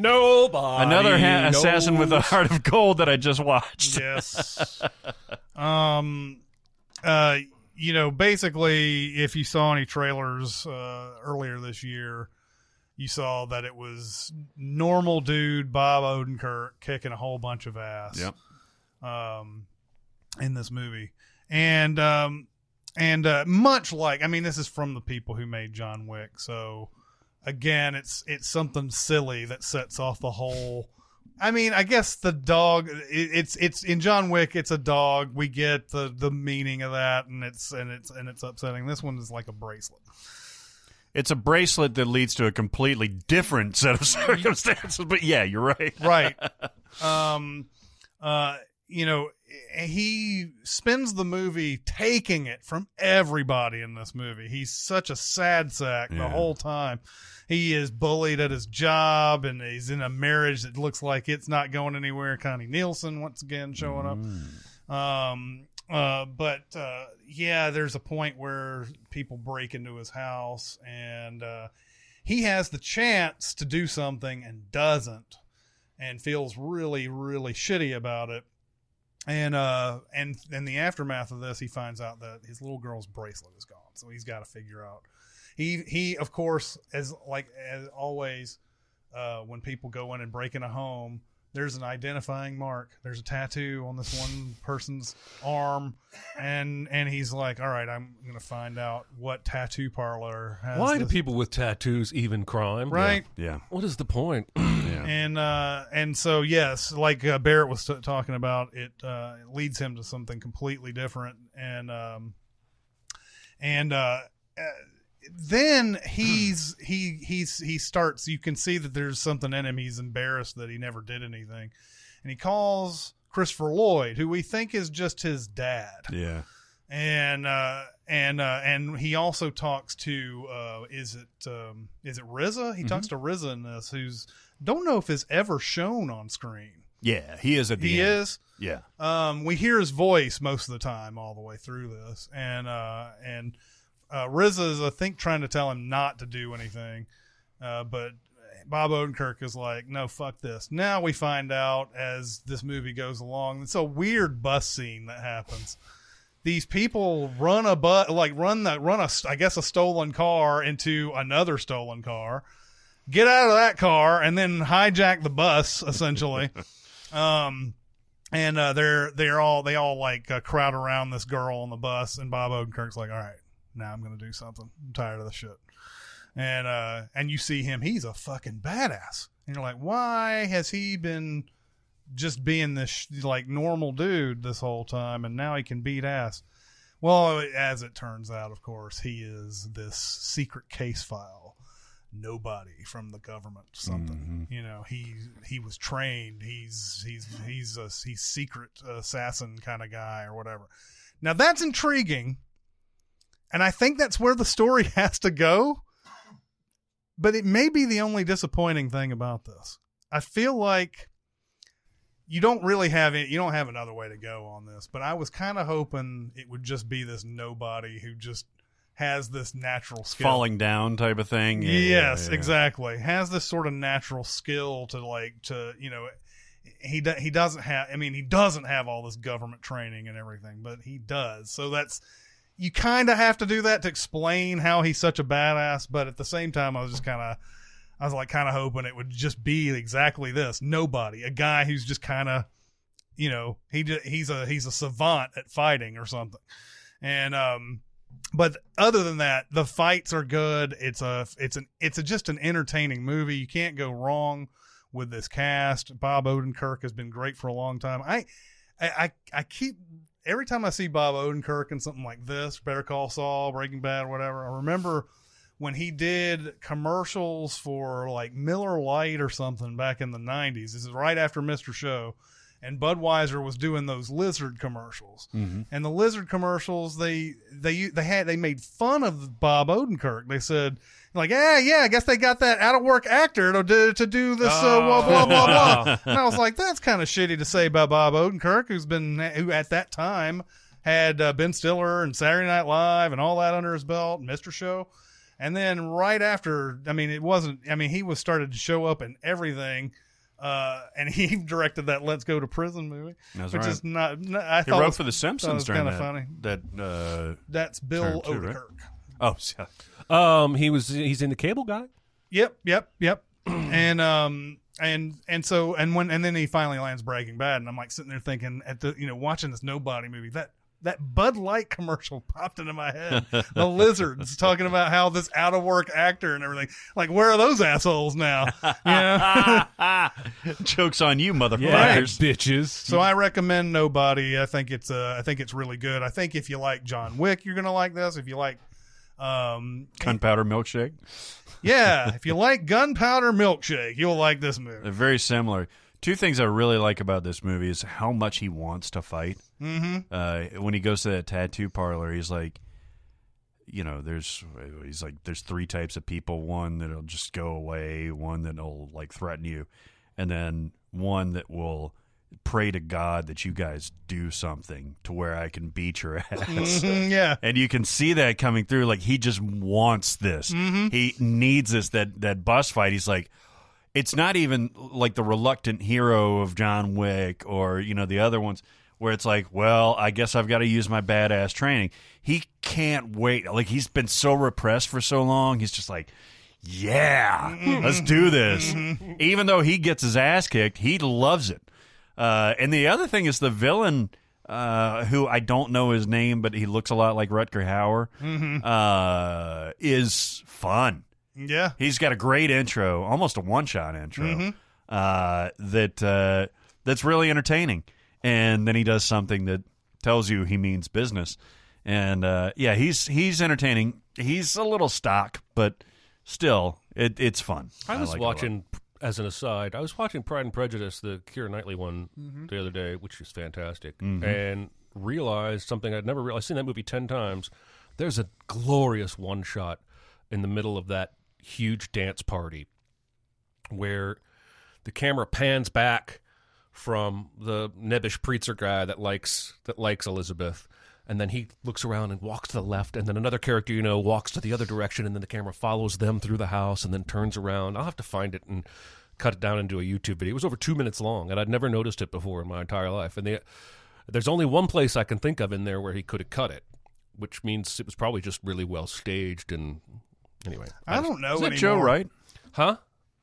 Nobody. Another ha- assassin with a heart of gold that I just watched. Yes. um, uh, you know, basically, if you saw any trailers uh, earlier this year, you saw that it was normal dude Bob Odenkirk kicking a whole bunch of ass. Yep. Um, in this movie, and um, and uh, much like I mean, this is from the people who made John Wick, so again, it's it's something silly that sets off the whole. I mean, I guess the dog. It, it's it's in John Wick. It's a dog. We get the the meaning of that, and it's and it's and it's upsetting. This one is like a bracelet. It's a bracelet that leads to a completely different set of circumstances. But yeah, you're right. right um uh you know he spends the movie taking it from everybody in this movie. He's such a sad sack the whole time. He is bullied at his job and he's in a marriage that looks like it's not going anywhere. Connie nielsen once again showing up. Um uh but uh yeah there's a point where people break into his house and uh he has the chance to do something and doesn't and feels really really shitty about it and uh and in the aftermath of this he finds out that his little girl's bracelet is gone so he's got to figure out he he of course as like as always uh, when people go in and break in a home, there's an identifying mark. There's a tattoo on this one person's arm, and and he's like, "All right, I'm gonna find out what tattoo parlor has Why do people with tattoos even crime? Right. Yeah. What is the point? Yeah. and uh and so yes like uh, barrett was t- talking about it uh it leads him to something completely different and um and uh, uh then he's he he's he starts you can see that there's something in him he's embarrassed that he never did anything and he calls christopher lloyd who we think is just his dad Yeah. and uh and uh and he also talks to uh is it um is it RZA? He talks to RZA in this who's don't know if is ever shown on screen. Yeah. He is at the He end. is. Yeah. Um we hear his voice most of the time all the way through this. And uh and uh RZA is I think trying to tell him not to do anything. Uh but Bob Odenkirk is like, no, fuck this. Now we find out as this movie goes along, it's a weird bus scene that happens these people run a but like run the run a I guess a stolen car into another stolen car, get out of that car and then hijack the bus essentially. um, and uh, they're they're all they all like uh, crowd around this girl on the bus, and Bob Odenkirk's like, all right, now I'm gonna do something. I'm tired of the shit. And uh, and you see him, he's a fucking badass, and you're like, why has he been? just being this sh- like normal dude this whole time and now he can beat ass well as it turns out of course he is this secret case file nobody from the government something mm-hmm. you know he he was trained he's he's he's a he's secret assassin kind of guy or whatever now that's intriguing and i think that's where the story has to go but it may be the only disappointing thing about this i feel like you don't really have it. You don't have another way to go on this. But I was kind of hoping it would just be this nobody who just has this natural skill. Falling down type of thing. Yeah, yes, yeah, yeah. exactly. Has this sort of natural skill to like to you know. He do, he doesn't have. I mean, he doesn't have all this government training and everything, but he does. So that's you kind of have to do that to explain how he's such a badass. But at the same time, I was just kind of I was like kind of hoping it would just be exactly this. Nobody, a guy who's just kind of, you know, he he's a he's a savant at fighting or something. And um but other than that, the fights are good. It's a it's an it's a, just an entertaining movie. You can't go wrong with this cast. Bob Odenkirk has been great for a long time. I I I, keep every time I see Bob Odenkirk in something like this, Better Call Saul, Breaking Bad, whatever, I remember when he did commercials for like Miller Lite or something back in the 90s. This is right after Mr. Show. And Budweiser was doing those lizard commercials, and the lizard commercials they they they had they made fun of Bob Odenkirk. They said like, yeah, yeah, I guess they got that out of work actor to do, to do this uh, blah blah blah blah. and I was like, that's kind of shitty to say about Bob Odenkirk, who's been who at that time had uh, Ben Stiller and Saturday Night Live and all that under his belt, Mr. Show. And then right after, I mean, it wasn't. I mean, he was started to show up in everything, uh, and he directed that "Let's Go to Prison" movie, That's which right. is not. not I He thought wrote was- for The Simpsons during kind that. of funny. That uh, That's Bill Term too, right? Oh, yeah. Um, he was he's in the Cable Guy. Yep, yep, yep. and um and and so and when and then he finally lands Breaking Bad, and I'm like sitting there thinking at the you know watching this Nobody movie that. That Bud Light commercial popped into my head. The lizards talking about how this out of work actor and everything. Like, where are those assholes now? Know? Jokes on you, Yeah, motherfuckers. bitches. So I recommend Nobody. I think it's uh, I think it's really good. I think if you like John Wick, you're gonna like this. If you like, um, Gunpowder milkshake. yeah, if you like Gunpowder Milkshake, you'll like this movie. They're very similar. Two things I really like about this movie is how much he wants to fight. Mm-hmm. Uh, when he goes to that tattoo parlor, he's like, you know, there's he's like, there's three types of people. One that'll just go away. One that'll like threaten you, and then one that will pray to God that you guys do something to where I can beat your ass. Mhm, yeah, and you can see that coming through. Like he just wants this. He needs this. That that bus fight. He's like, it's not even like the reluctant hero of John Wick or you know the other ones where it's like, well, I guess I've got to use my badass training. He can't wait. Like he's been so repressed for so long. He's just like, yeah, let's do this. Even though he gets his ass kicked, he loves it. Uh, and the other thing is the villain, uh, who I don't know his name, but he looks a lot like Rutger Hauer, uh, is fun. Yeah. He's got a great intro, almost a one shot intro Mhm. uh, that uh, that's really entertaining. And then he does something that tells you he means business. And uh, yeah, he's he's entertaining. He's a little stock, but still, it, it's fun. I was like it a lot. watching, as an aside, I was watching Pride and Prejudice, the Keira Knightley one, Mm-hmm. the other day, which is fantastic, Mhm. and realized something I'd never realized. I've seen that movie 10 times. There's a glorious one shot in the middle of that huge dance party where the camera pans back from the nebbish preacher guy that likes that likes Elizabeth. And then he looks around and walks to the left. And then another character you know walks to the other direction. And then the camera follows them through the house and then turns around. I'll have to find it and cut it down into a YouTube video. It was over 2 minutes long and I'd never noticed it before in my entire life. And the, there's only one place I can think of in there where he could have cut it which means it was probably just really well staged and anyway I don't know Is that anymore. Joe Wright? huh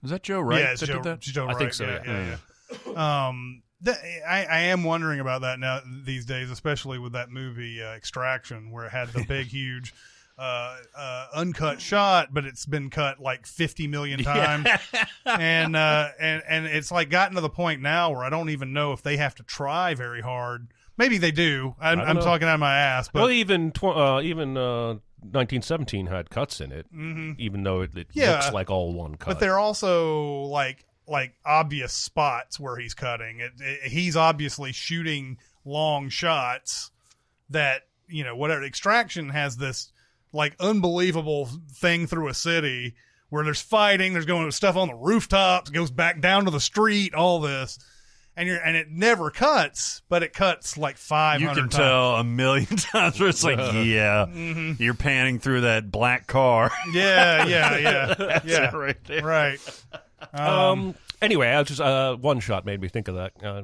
Is that Joe Wright? Yeah, it's that did Joe, that? Joe I think so, Yeah, yeah. yeah, yeah. Um, th- I, I am wondering about that now these days, especially with that movie uh, Extraction, where it had the big, huge, uh, uh, uncut shot, but it's been cut like fifty million times, and uh, and and it's like gotten to the point now where I don't even know if they have to try very hard. Maybe they do. I'm, I don't I'm talking out of my ass, but well, even tw- uh, even uh, 1917 had cuts in it, even though it, it Mm-hmm. Yeah. looks like all one cut. But they're also like like obvious spots where he's cutting. It, it- he's obviously shooting long shots that you know whatever. Extraction has this like unbelievable thing through a city where there's fighting. There's going stuff on the rooftops. Goes back down to the street. All this. And you're, and it never cuts, but it cuts like five You can times. tell a million times where it's like, yeah, Mm-hmm. you're panning through that black car. Yeah, yeah, yeah, That's yeah. it right there. Right. um, anyway, I was just uh, one shot made me think of that. Uh,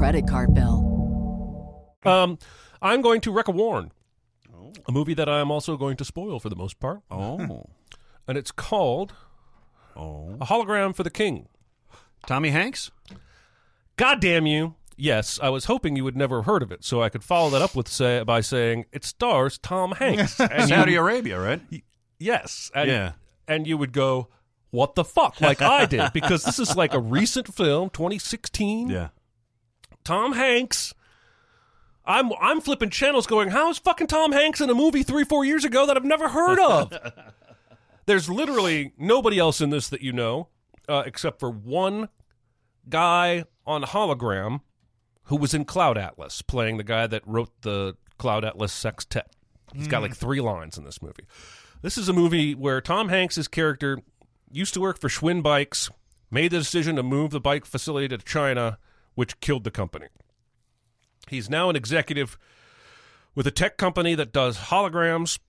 credit card bill. Um, I'm going to wreck a warn, a movie that I'm also going to spoil for the most part, Oh, and it's called oh, A Hologram for the King. Tommy Hanks. God damn you! Yes, I was hoping you would never have heard of it, so I could follow that up with say by saying it stars Tom Hanks. And Saudi you- Arabia, right? Yes. And, Yeah. And you would go, what the fuck? Like I did. Because this is like a recent film, 2016. Yeah. Tom Hanks. I'm I'm flipping channels going, how is fucking Tom Hanks in a movie three, four years ago that I've never heard of? There's literally nobody else in this that you know, uh, except for one guy on hologram who was in Cloud Atlas, playing the guy that wrote the Cloud Atlas sextet. He's got like three lines in this movie. This is a movie where Tom Hanks' character used to work for Schwinn Bikes, made the decision to move the bike facility to China, which killed the company. He's now an executive with a tech company that does holograms,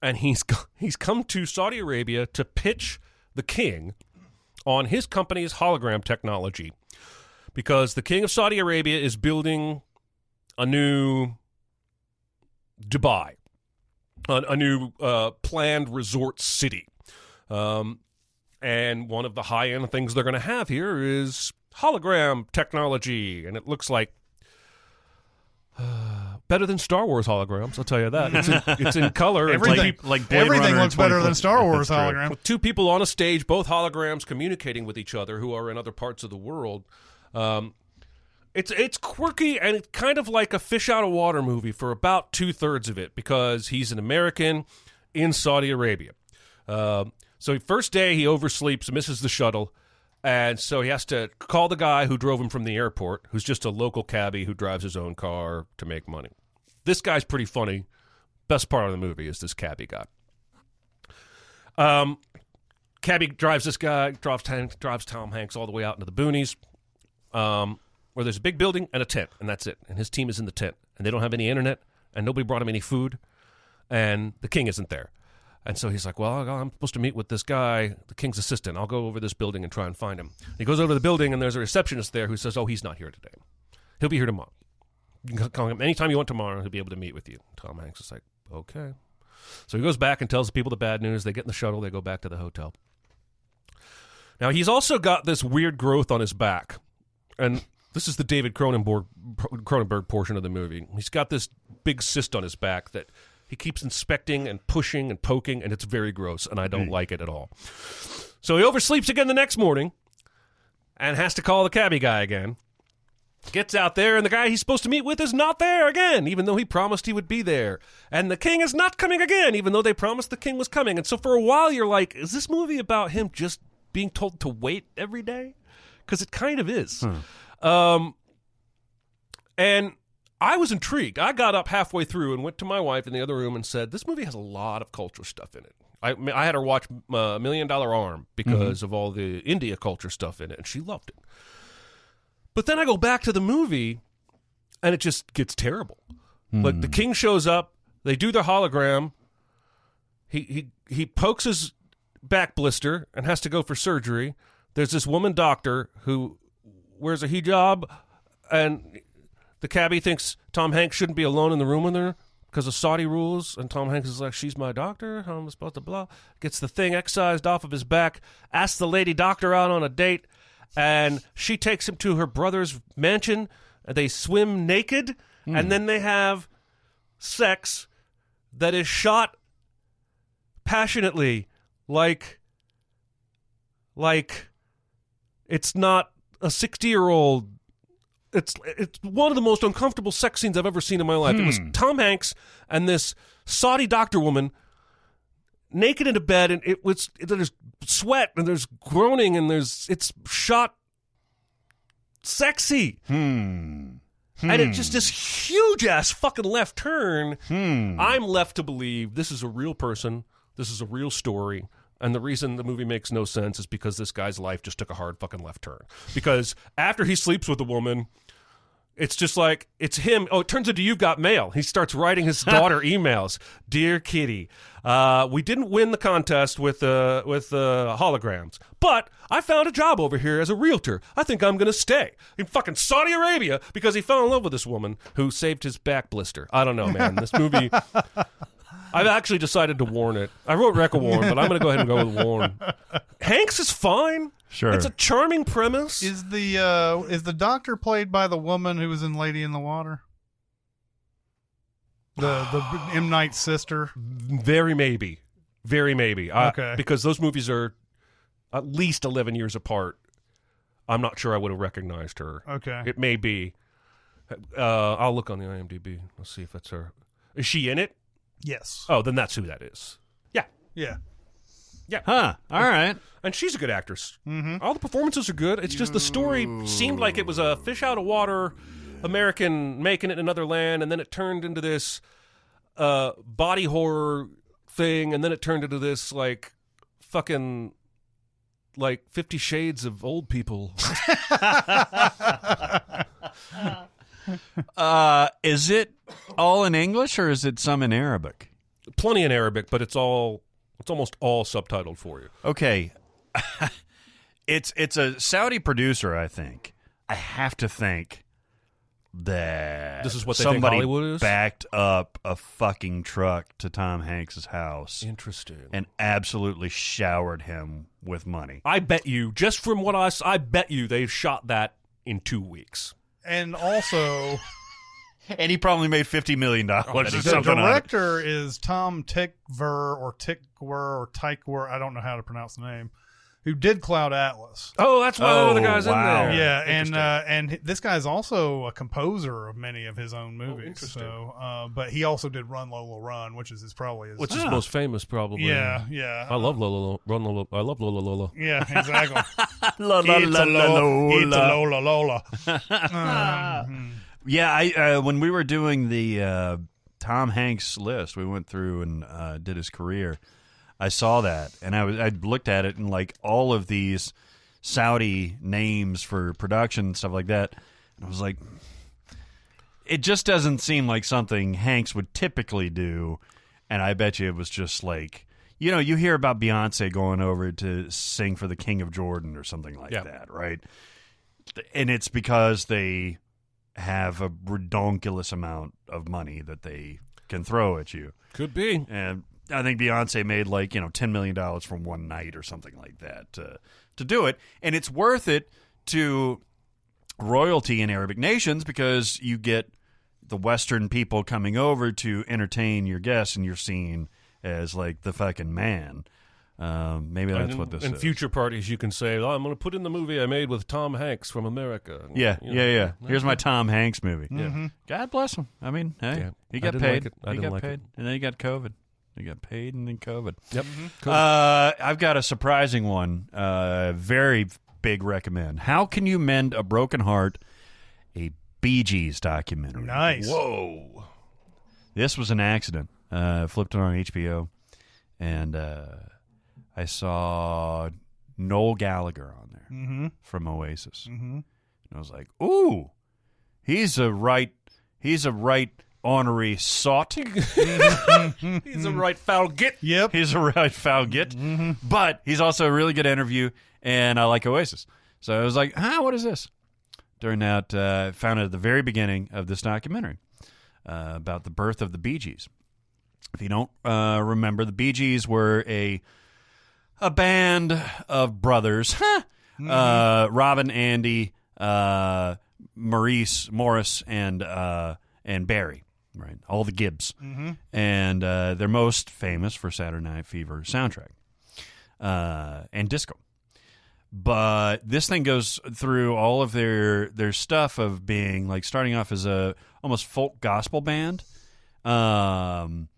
and he's he's come to Saudi Arabia to pitch the king on his company's hologram technology because the king of Saudi Arabia is building a new Dubai, a, a new uh, planned resort city. Um, and one of the high end things they're going to have here is hologram technology. And it looks like uh, better than Star Wars holograms, I'll tell you that. It's in, it's in color. It's Everything, Like- like Blade everything Runner looks better than Star Wars That's hologram. with two people on a stage, both holograms communicating with each other who are in other parts of the world. Um, it's it's quirky and it's kind of like a fish out of water movie for about two thirds of it because he's an American in Saudi Arabia. Um so first day he oversleeps, misses the shuttle, and so he has to call the guy who drove him from the airport, who's just a local cabbie who drives his own car to make money. This guy's pretty funny. Best part of the movie is this cabbie guy. Um, cabbie drives this guy, drives, Tom- drives Tom Hanks all the way out into the boonies, um, where there's a big building and a tent, and that's it. And his team is in the tent, and they don't have any internet, and nobody brought him any food, and the king isn't there. And so he's like, "Well, I'm supposed to meet with this guy, the king's assistant. I'll go over this building and try and find him." He goes over to the building, and there's a receptionist there who says, "Oh, he's not here today. He'll be here tomorrow. You can call him anytime you want tomorrow. He'll be able to meet with you." Tom Hanks is like, "Okay." So he goes back and tells the people the bad news. They get in the shuttle. They go back to the hotel. Now he's also got this weird growth on his back, and this is the David Cronenberg Cronenberg portion of the movie. He's got this big cyst on his back that he keeps inspecting and pushing and poking, and it's very gross, and I don't like it at all. So he oversleeps again the next morning, and has to call the cabbie guy again. Gets out there, and the guy he's supposed to meet with is not there again, even though he promised he would be there. And the king is not coming again, even though they promised the king was coming. And so for a while, you're like, is this movie about him just being told to wait every day? Because it kind of is. Um, and I was intrigued. I got up halfway through and went to my wife in the other room and said, "This movie has a lot of culture stuff in it." I, I had her watch uh, Million Dollar Arm because of all the India culture stuff in it, and she loved it. But then I go back to the movie, and it just gets terrible. Like the king shows up, they do the hologram. He he he pokes his back blister and has to go for surgery. There's this woman doctor who wears a hijab, and the cabbie thinks Tom Hanks shouldn't be alone in the room with her because of Saudi rules. And Tom Hanks is like, "She's my doctor. How am I supposed to blah?" Gets the thing excised off of his back. Asks the lady doctor out on a date, and she takes him to her brother's mansion. They swim naked, hmm. and then they have sex that is shot passionately, like, like it's not a sixty-year-old it's it's one of the most uncomfortable sex scenes I've ever seen in my life. It was Tom Hanks and this Saudi doctor woman naked in a bed, and it was there's sweat and there's groaning and there's it's shot sexy. Hmm. And it just this huge ass fucking left turn. Hmm. I'm left to believe this is a real person. This is a real story. And the reason the movie makes no sense is because this guy's life just took a hard fucking left turn. Because after he sleeps with a woman, it's just like it's him. Oh, it turns into you've got mail. He starts writing his daughter emails. Dear Kitty, uh, we didn't win the contest with uh, with uh, holograms, but I found a job over here as a realtor. I think I'm gonna stay in fucking Saudi Arabia because he fell in love with this woman who saved his back blister. I don't know, man. This movie. I've actually decided to warn it. I wrote Wreck a Warn, but I'm going to go ahead and go with Warn. Hanks is fine. Sure. It's a charming premise. Is the uh, is the doctor played by the woman who was in Lady in the Water? The the M Night sister. Very maybe. Very maybe. I- Okay. Because those movies are at least 11 years apart. I'm not sure I would have recognized her. Okay. It may be. Uh, I'll look on the IMDb. Let's see if that's her. Is she in it? Yes. Oh, then that's who that is. Yeah. Yeah. Yeah. Huh. All right. And she's a good actress. Mm-hmm. All the performances are good. It's just the story seemed like it was a fish out of water American making it in another land, and then it turned into this uh, body horror thing, and then it turned into this like fucking like Fifty Shades of old people. Uh, is it all in English or is it some in Arabic? Plenty in Arabic, but it's all it's almost all subtitled for you. Okay. it's it's a Saudi producer, I think. I have to think that This is what somebody backed up a fucking truck to Tom Hanks's house Interesting. and absolutely showered him with money. I bet you, just from what I, I bet you, they shot that in two weeks. And also, And he probably made fifty million dollars oh, or the something. director is Tom Tickver or Tickwer or Tyckwer. I don't know how to pronounce the name. Who did Cloud Atlas? Oh, that's why one of the Oh, guys wow. in there. Yeah, and uh, and h- this guy's also a composer of many of his own movies. Oh, interesting. so, uh, but he also did Run Lola Run, which is his probably his. which is most famous, probably. yeah, yeah. I love Lola. Lola Run Lola. I love Lola Lola. Yeah, exactly. La, la, It's la, a la, Lo- it's a la. Lola Lola. Um, Yeah, I uh, when we were doing the uh, Tom Hanks list, we went through and uh, did his career. I saw that, and I was I looked at it and like all of these Saudi names for production and stuff like that, and I was like, it just doesn't seem like something Hanks would typically do, and I bet you it was just like. You know, you hear about Beyonce going over to sing for the King of Jordan or something like Yeah. that, right? And it's because they have a redonkulous amount of money that they can throw at you. Could be. And I think Beyonce made like, you know, $10 million from one night or something like that to, to do it. And it's worth it to royalty in Arabic nations because you get the Western people coming over to entertain your guests and you're seen as like the fucking man. Um, maybe that's in, what this in is. future parties, you can say, oh, "I'm going to put in the movie I made with Tom Hanks from America." Yeah, You know, yeah, yeah. Here's my Tom Hanks movie. Yeah. God bless him. I mean, hey, Yeah. he I got didn't paid. like it. I he didn't got like paid, it. and then he got COVID. He got paid and then COVID. Yep. Uh, I've got a surprising one. Uh, very big recommend. How can you mend a broken heart? A Bee Gees documentary. Nice. Whoa. This was an accident. Uh, flipped it on HBO, and uh, I saw Noel Gallagher on there Mm-hmm. from Oasis. Mm-hmm. And I was like, "Ooh, he's a right, he's a right honorary sot. He's a right foul git. Yep. he's a right foul git, but he's also a really good interview, and I like Oasis. So I was like, "Huh, what is this?" Turned out, uh, found it at the very beginning of this documentary uh, about the birth of the Bee Gees. If you don't uh, remember, the Bee Gees were a a band of brothers. Huh. Uh, Robin, Andy, uh, Maurice, Morris, and uh, and Barry. Right, all the Gibbs, and uh, they're most famous for Saturday Night Fever soundtrack uh, and disco. But this thing goes through all of their their stuff of being like starting off as a almost folk gospel band, um,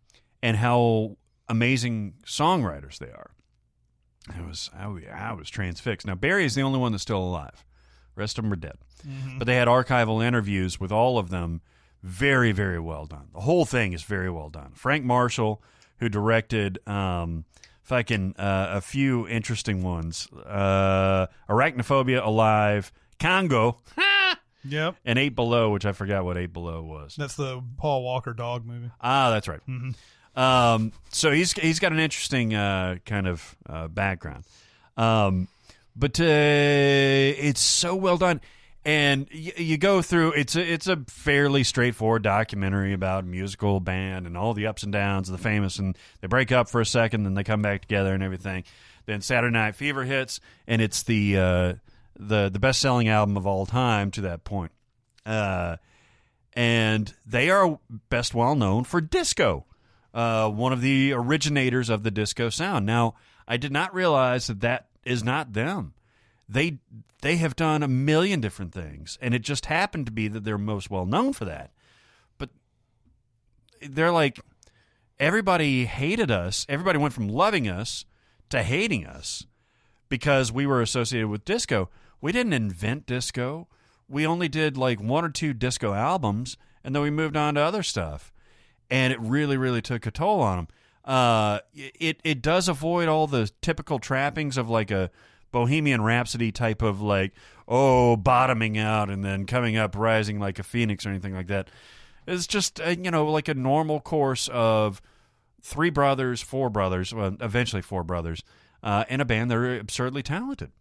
and how amazing songwriters they are. I was I, was- I was transfixed. Now Barry is the only one that's still alive. Rest of them are dead. But they had archival interviews with all of them. Very very well done. The whole thing is very well done. Frank Marshall, who directed um, fucking uh, a few interesting ones, uh, Arachnophobia, Alive, Congo, Yep. and Eight Below, which I forgot what Eight Below was. That's the Paul Walker dog movie. Ah, that's right. Um, so he's he's got an interesting uh, kind of uh, background, um, but uh, it's so well done. And y- you go through it's a it's a fairly straightforward documentary about musical band and all the ups and downs of the famous, and they break up for a second, then they come back together and everything. Then Saturday Night Fever hits, and it's the uh, the the best selling album of all time to that point. Uh, and they are best well known for disco, uh, one of the originators of the disco sound. Now, I did not realize that that is not them. They they have done a million different things, and it just happened to be that they're most well known for that. But they're like everybody hated us. Everybody went from loving us to hating us because we were associated with disco. We didn't invent disco. We only did like one or two disco albums, and then we moved on to other stuff. And it really, really took a toll on them. Uh, it it does avoid all the typical trappings of like a Bohemian Rhapsody type of like oh bottoming out and then coming up, rising like a phoenix or anything like that. It's just uh, you know like a normal course of three brothers, four brothers, well, eventually four brothers, uh, in a band that are absurdly talented.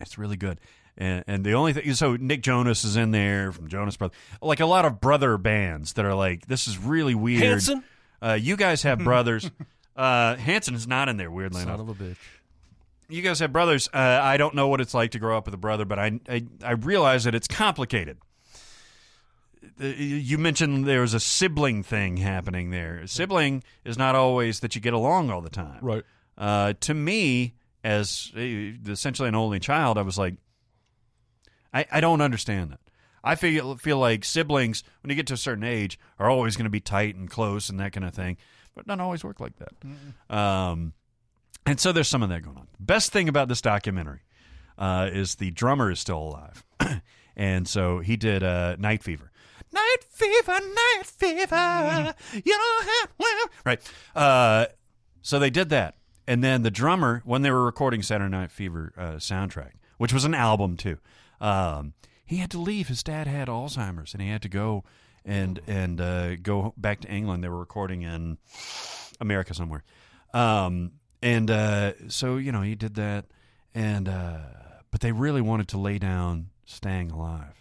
It's really good. And, and the only thing, so Nick Jonas is in there from Jonas Brothers, like a lot of brother bands that are like, this is really weird. Hanson? Uh, you guys have brothers. uh, Hanson is not in there, weirdly Son enough. of a bitch. You guys have brothers. Uh, I don't know what it's like to grow up with a brother, but I, I, I realize that it's complicated. You mentioned there was a sibling thing happening there. Sibling is not always that you get along all the time. Right. Uh, to me, as essentially an only child, I was like, I, I don't understand that. I feel feel like siblings, when you get to a certain age, are always going to be tight and close and that kind of thing, but it doesn't always work like that. Um, and so there's some of that going on. Best thing about this documentary uh, is the drummer is still alive, and so he did uh, Night Fever. Night fever, night fever. You know how well. Right. Uh, so they did that, and then the drummer, when they were recording Saturday Night Fever uh, soundtrack, which was an album too, um, he had to leave. His dad had Alzheimer's, and he had to go and and uh, go back to England. They were recording in America somewhere, um, and uh, so you know he did that, and uh, but they really wanted to lay down "Staying Alive."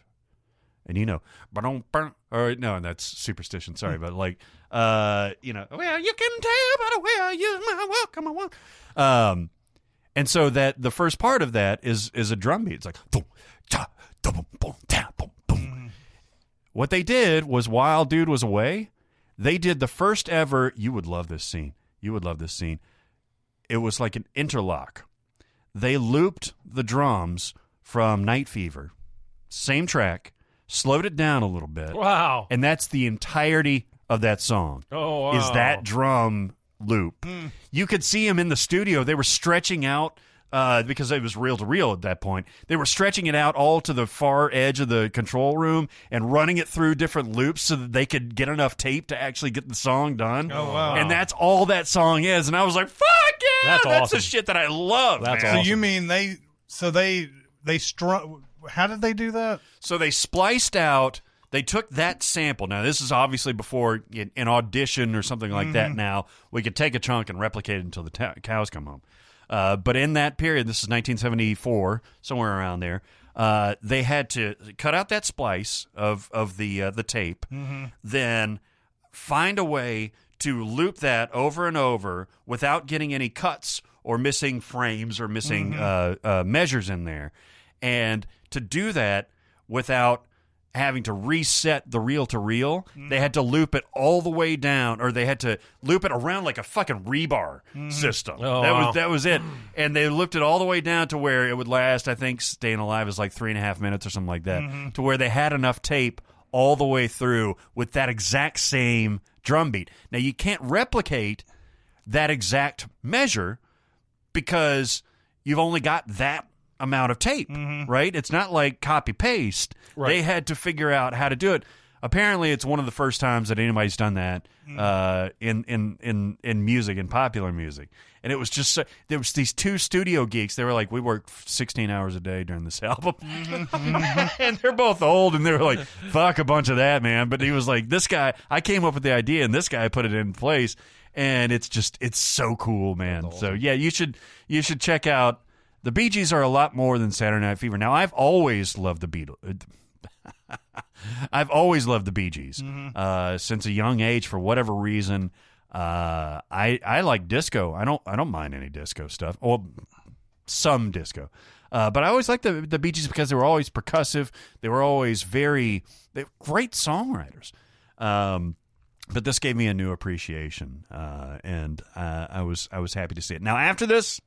and you know, ba-dum, or no, that's superstition. Sorry, but like, uh, you know, well, you can tell by the way I use my welcome, I want. Um, and so that the first part of that is is a drum beat. It's like, boom, da, boom, boom, ta, boom, boom. What they did was while dude was away, they did the first ever. You would love this scene. You would love this scene. It was like an interlock. They looped the drums from Night Fever, same track, slowed it down a little bit. Wow. And that's the entirety of that song. Oh, wow. Is that drum loop. Hmm. You could see him in the studio. They were stretching out uh, because it was reel to reel at that point. They were stretching it out all to the far edge of the control room and running it through different loops so that they could get enough tape to actually get the song done. Oh, wow. And that's all that song is. And I was like, fuck yeah! That's That's, awesome. the shit that I love. That's man. So you mean they? So they they strung? How did they do that? So they spliced out. They took that sample. Now this is obviously before an audition or something like that. Now we could take a chunk and replicate it until the ta- cows come home. Uh, but in that period, this is 1974, somewhere around there. Uh, they had to cut out that splice of of the uh, the tape, then find a way to loop that over and over without getting any cuts or missing frames or missing uh, uh, measures in there, and to do that without having to reset the reel to reel, mm-hmm. they had to loop it all the way down, or they had to loop it around like a fucking rebar mm-hmm. system. Oh, that wow. was that was it, and they looped it all the way down to where it would last. I think staying alive is like three and a half minutes or something like that, mm-hmm. to where they had enough tape all the way through with that exact same drum beat. Now you can't replicate that exact measure because you've only got that amount of tape, mm-hmm. right? It's not like copy paste. They had to figure out how to do it. Apparently, it's one of the first times that anybody's done that mm-hmm. uh, in, in in in music in popular music, and it was just so, there was these two studio geeks. They were like, we worked sixteen hours a day during this album, mm-hmm. and they're both old, and they were like, fuck a bunch of that, man. But he was like, this guy, I came up with the idea, and this guy put it in place, and it's just it's so cool, man. So yeah, you should you should check out. The Bee Gees are a lot more than Saturday Night Fever. Now, I've always loved the Beatles. I've always loved the Bee Gees uh, since a young age. For whatever reason, uh, I I like disco. I don't I don't mind any disco stuff. Well, some disco, uh, but I always liked the the Bee Gees because they were always percussive. They were always very they were great songwriters. Um, but this gave me a new appreciation, uh, and uh, I was I was happy to see it. Now after this,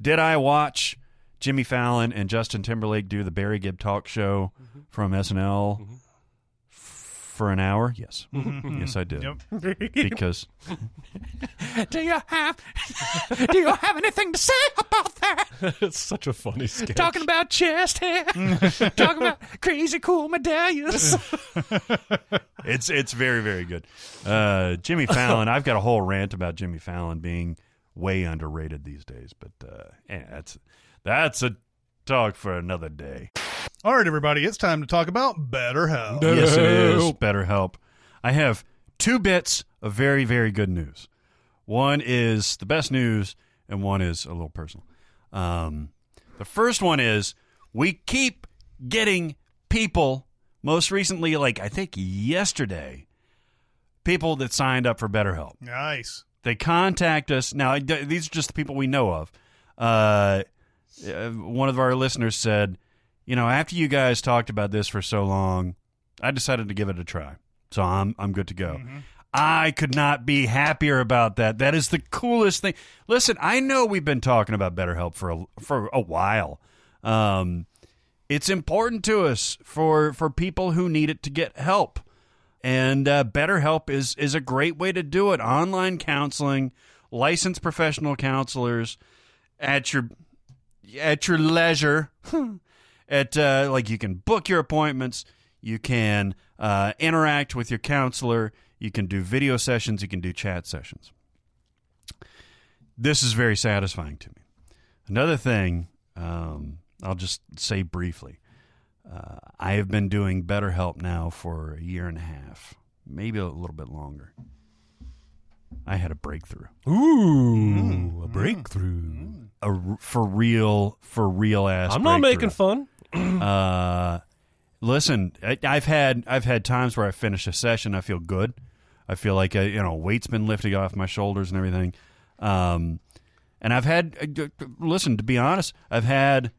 did I watch Jimmy Fallon and Justin Timberlake do the Barry Gibb talk show mm-hmm. from SNL mm-hmm. for an hour? Yes, mm-hmm. yes, I did. Because do you have do you have anything to say about that? it's such a funny sketch. Talking about chest hair, talking about crazy cool medallions. it's it's very very good. Uh, Jimmy Fallon. I've got a whole rant about Jimmy Fallon being way underrated these days, but uh, yeah, that's that's a talk for another day. All right, everybody, it's time to talk about BetterHelp. Yes, it is. Better help. I have two bits of very, very good news. One is the best news, and one is a little personal. Um, the first one is we keep getting people, most recently, like I think yesterday, people that signed up for BetterHelp Nice. They contact us. Now these are just the people we know of. Uh, uh, one of our listeners said you know after you guys talked about this for so long i decided to give it a try. So i'm i'm good to go. I could not be happier about that. That is the coolest thing. Listen i know we've been talking about BetterHelp for a, for a while. Um, it's important to us for for people who need it to get help and uh, BetterHelp is is a great way to do it. Online counseling, licensed professional counselors at your at your leisure. at uh, like you can book your appointments, you can uh, interact with your counselor, you can do video sessions, you can do chat sessions. this is very satisfying to me. Another thing, um, I'll just say briefly. Uh, I have been doing BetterHelp now for a year and a half, maybe a little bit longer. I had a breakthrough. Ooh, a breakthrough. A r- for real, for real ass. I'm not making fun. Uh, listen, I, I've had I've had times where I finish a session, I feel good. I feel like a, you know weight's been lifting off my shoulders and everything. Um, and I've had uh, listen to be honest, I've had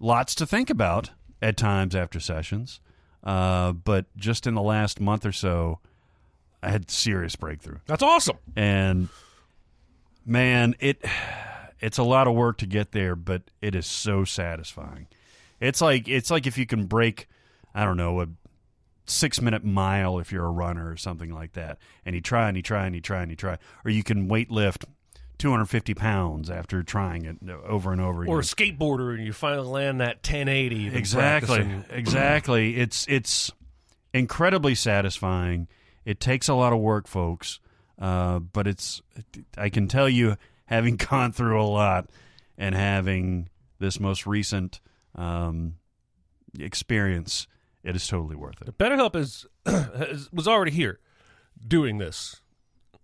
lots to think about at times after sessions. Uh, but just in the last month or so, I had serious breakthrough That's awesome. and man it it's a lot of work to get there but it is so satisfying it's like it's like if you can break i don't know a six minute mile if you're a runner or something like that and you try and you try and you try and you try or you can weight lift 250 pounds after trying it over and over again Or a skateboarder and you finally land that 1080. exactly. practicing. exactly. It's it's incredibly satisfying. It takes a lot of work folks. Uh, but it's i can tell you having gone through a lot and having this most recent um, experience it is totally worth it. BetterHelp is, is was already here doing this,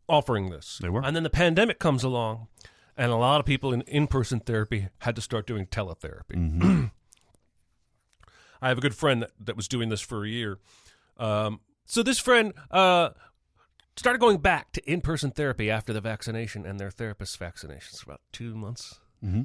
offering this. They were. And then the pandemic comes along, and a lot of people in in person therapy had to start doing teletherapy. Mm-hmm. I have a good friend that, that was doing this for a year. Um, so this friend uh, started going back to in person therapy after the vaccination and their therapist's vaccinations for about two months. Mm-hmm.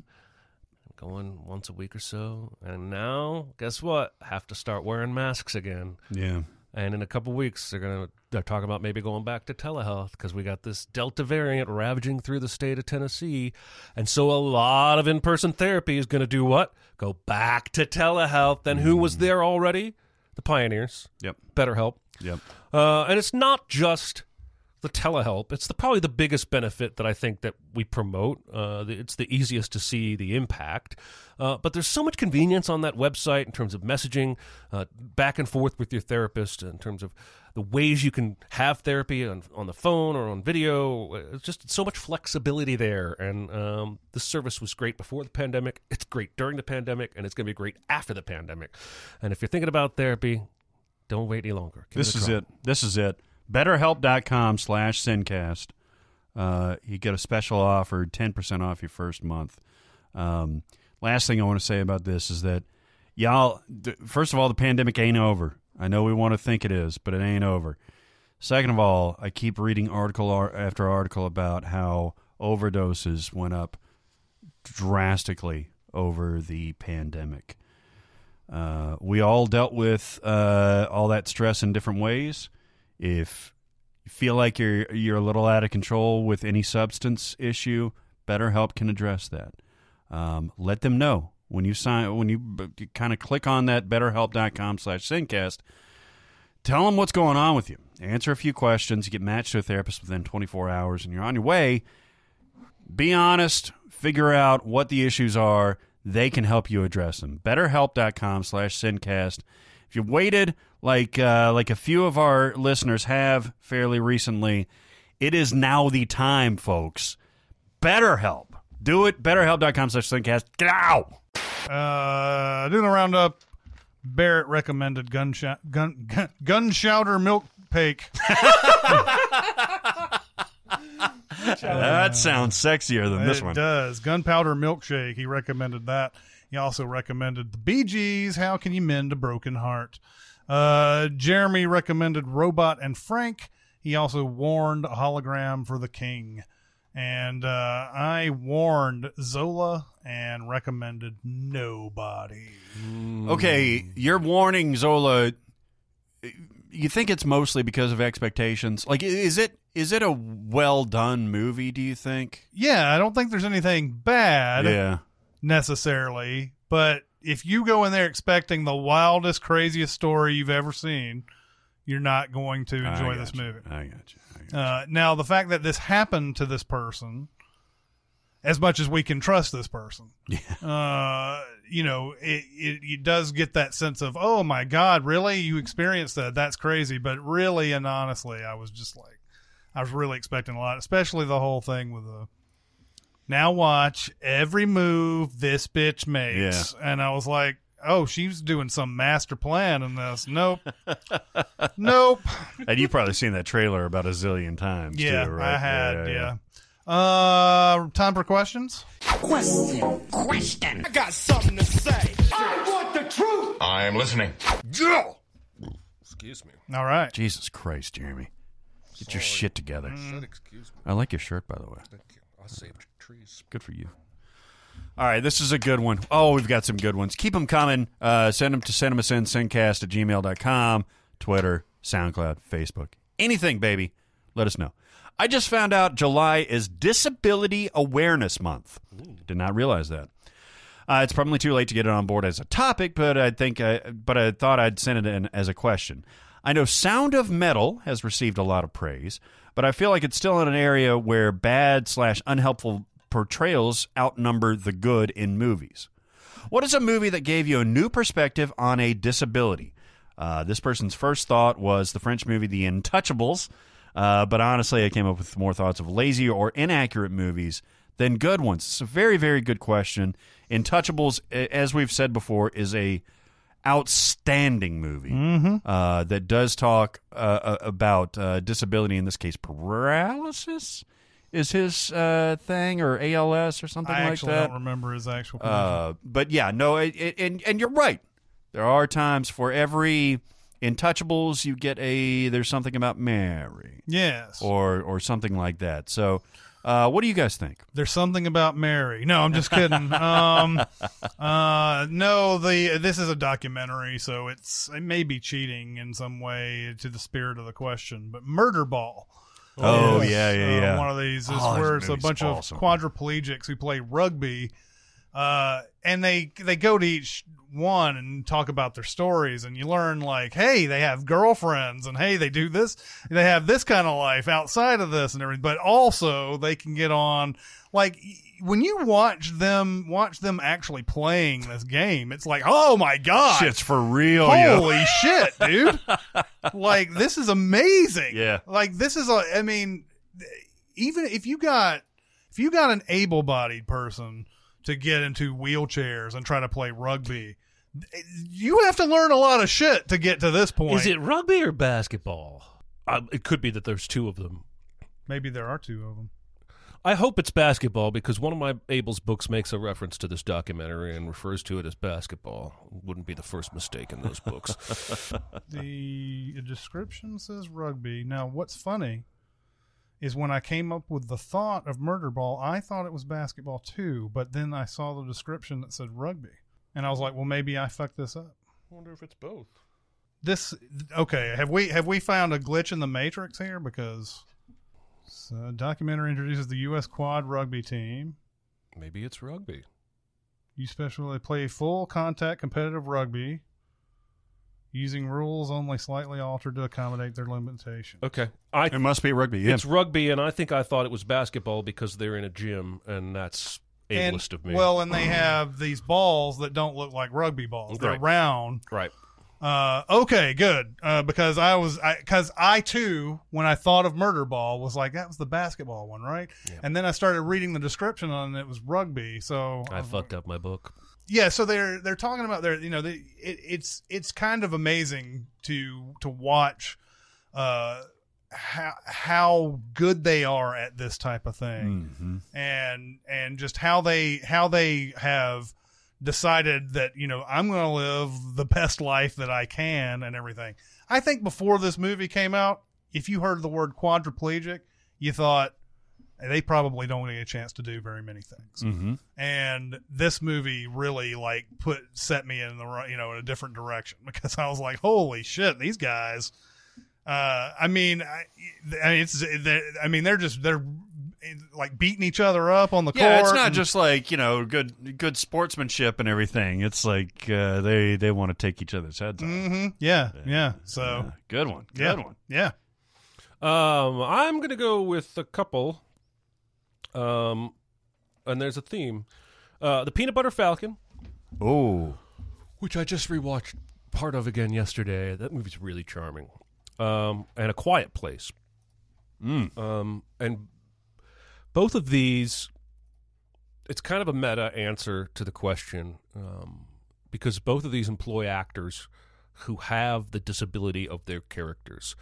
Going once a week or so, and now guess what? Have to start wearing masks again. yeah And in a couple weeks, they're gonna they're talking about maybe going back to telehealth because we got this Delta variant ravaging through the state of Tennessee, and so a lot of in person therapy is gonna do what? Go back to telehealth. And who was there already? The pioneers. yep BetterHelp. yep Uh, and it's not just the telehelp. It's the probably the biggest benefit that I think that we promote. Uh, it's the easiest to see the impact. Uh, but there's so much convenience on that website in terms of messaging uh, back and forth with your therapist, in terms of the ways you can have therapy on, on the phone or on video. It's just so much flexibility there. And um, the service was great before the pandemic. It's great during the pandemic, and it's going to be great after the pandemic. And if you're thinking about therapy, don't wait any longer. Give this is it this is it betterhelp.com slash sincast uh, you get a special offer 10% off your first month. Um, last thing i want to say about this is that y'all first of all the pandemic ain't over. I know we want to think it is but it ain't over. Second of all i keep reading article ar- after article about how overdoses went up drastically over the pandemic. Uh, we all dealt with uh, all that stress in different ways. If you feel like you're you're a little out of control with any substance issue, BetterHelp can address that. Um, let them know when you sign when you, b- kind of click on that BetterHelp.com/sincast. Tell them what's going on with you. Answer a few questions. You get matched to a therapist within 24 hours, and you're on your way. Be honest. Figure out what the issues are they can help you address them. BetterHelp.com slash Sincast. If you've waited like uh, like a few of our listeners have fairly recently, it is now the time, folks. BetterHelp. Do it. BetterHelp.com slash Sincast. Get out. Uh, doing a roundup. Barrett recommended gun sh- gun gun, gun shouter milk cake. that sounds sexier than this one. it does. Gunpowder milkshake. He recommended that. He also recommended the Bee Gees. How can you mend a broken heart? Uh, Jeremy recommended Robot and Frank. He also warned hologram for the King. And uh, I warned Zola and recommended nobody. Okay, your warning, Zola. You think it's mostly because of expectations? Like, is it is it a well done movie? Do you think? Yeah, I don't think there's anything bad. Yeah. necessarily, but if you go in there expecting the wildest, craziest story you've ever seen, you're not going to enjoy this you. movie. I got you. I got you. Uh, now, the fact that this happened to this person, as much as we can trust this person, uh, you know, it, it, it does get that sense of, oh my God, really? You experienced that? That's crazy. But really and honestly, I was just like, I was really expecting a lot, especially the whole thing with the Now watch every move this bitch makes. And I was like, oh, she's doing some master plan in this. Nope. nope. And you've probably seen that trailer about a zillion times. Yeah, too, right? I had. Yeah. Uh, time for questions. Question. Question. I got something to say. I want the truth. I am listening. Joe. Excuse me. All right. Jesus Christ, Jeremy. Get your shit together. Said excuse me. I like your shirt, by the way. Thank you. I saved trees. Good for you. All right, this is a good one. Oh, we've got some good ones. Keep them coming. Uh, send them to cinemasin, sincast at gmail.com, Twitter, SoundCloud, Facebook. Anything, baby. Let us know. I just found out July is Disability Awareness Month. Did not realize that. Uh, it's probably too late to get it on board as a topic, but I think, I, but I thought I'd send it in as a question. I know Sound of Metal has received a lot of praise, but I feel like it's still in an area where bad slash unhelpful portrayals outnumber the good in movies. What is a movie that gave you a new perspective on a disability? Uh, this person's first thought was the French movie The Untouchables, uh, but honestly, I came up with more thoughts of lazy or inaccurate movies than good ones. It's a very, very good question. Untouchables, as we've said before, is a outstanding movie uh, that does talk uh, about uh, disability. In this case, paralysis is his uh, thing, or ALS, or something I like that. don't remember his actual. Uh, but yeah, no, it, it, and and you're right. There are times for every Intouchables, you get a there's something about Mary, yes. or or something like that. So, uh, what do you guys think? There's something about Mary. No, I'm just kidding. um, uh, no, the this is a documentary, so it's it may be cheating in some way to the spirit of the question. But Murderball. Oh, is, yeah, yeah, uh, yeah. one of these is Oh, where it's a bunch awesome. of quadriplegics who play rugby, uh, and they they go to each one and talk about their stories, and you learn like, hey, they have girlfriends, and hey, they do this, they have this kind of life outside of this and everything, but also they can get on like when you watch them watch them actually playing this game, it's like, oh my god, Shit's for real, yo. Holy shit, dude! like this is amazing. Yeah. Like this is a. I mean, even if you got if you got an able-bodied person to get into wheelchairs and try to play rugby, you have to learn a lot of shit to get to this point. Is it rugby or basketball? Uh, it could be that there's two of them. Maybe there are two of them. I hope it's basketball because one of my Abel's books makes a reference to this documentary and refers to it as basketball. Wouldn't be the first mistake in those books. The description says rugby. Now, what's funny is when I came up with the thought of Murderball, I thought it was basketball too, but then I saw the description that said rugby. And I was like, well, maybe I fucked this up. I wonder if it's both. This okay, have we have we found a glitch in the matrix here because so documentary introduces the US quad rugby team. Maybe it's rugby. You specially play full contact competitive rugby using rules only slightly altered to accommodate their limitations. Okay, I It must be rugby. Yeah. it's rugby, and I think I thought it was basketball because they're in a gym, and that's and ableist of me. well, and they have these balls that don't look like rugby balls. They're Right. round. right. Uh, okay, good. Uh, because I was, cause I too, when I thought of Murderball was like, that was the basketball one, right? And then I started reading the description on it, it was rugby. So I fucked up my book. yeah, so they're, they're talking about their, you know, they, it, it's, it's kind of amazing to, to watch, uh, how, how good they are at this type of thing Mhm. and and just how they how they have decided that you know I'm going to live the best life that I can and everything. I think before this movie came out, if you heard the word quadriplegic, you thought they probably don't get a chance to do very many things. Mhm. And this movie really like put set me in the right, you know, in a different direction because I was like, holy shit, these guys. Uh, I mean, I, I mean, it's, I mean, they're just they're like beating each other up on the Yeah, court. it's not and- just like you know good good sportsmanship and everything. It's like uh, they they want to take each other's heads off. Mhm. Yeah, yeah. So Yeah, good one, good yeah, one. yeah. Um, I'm gonna go with a couple. Um, and there's a theme. Uh, the Peanut Butter Falcon, Oh, which I just rewatched part of again yesterday. That movie's really charming. Um, and A Quiet Place. Mm. Um, and both of these it's kind of a meta answer to the question um, because both of these employ actors who have the disability of their characters.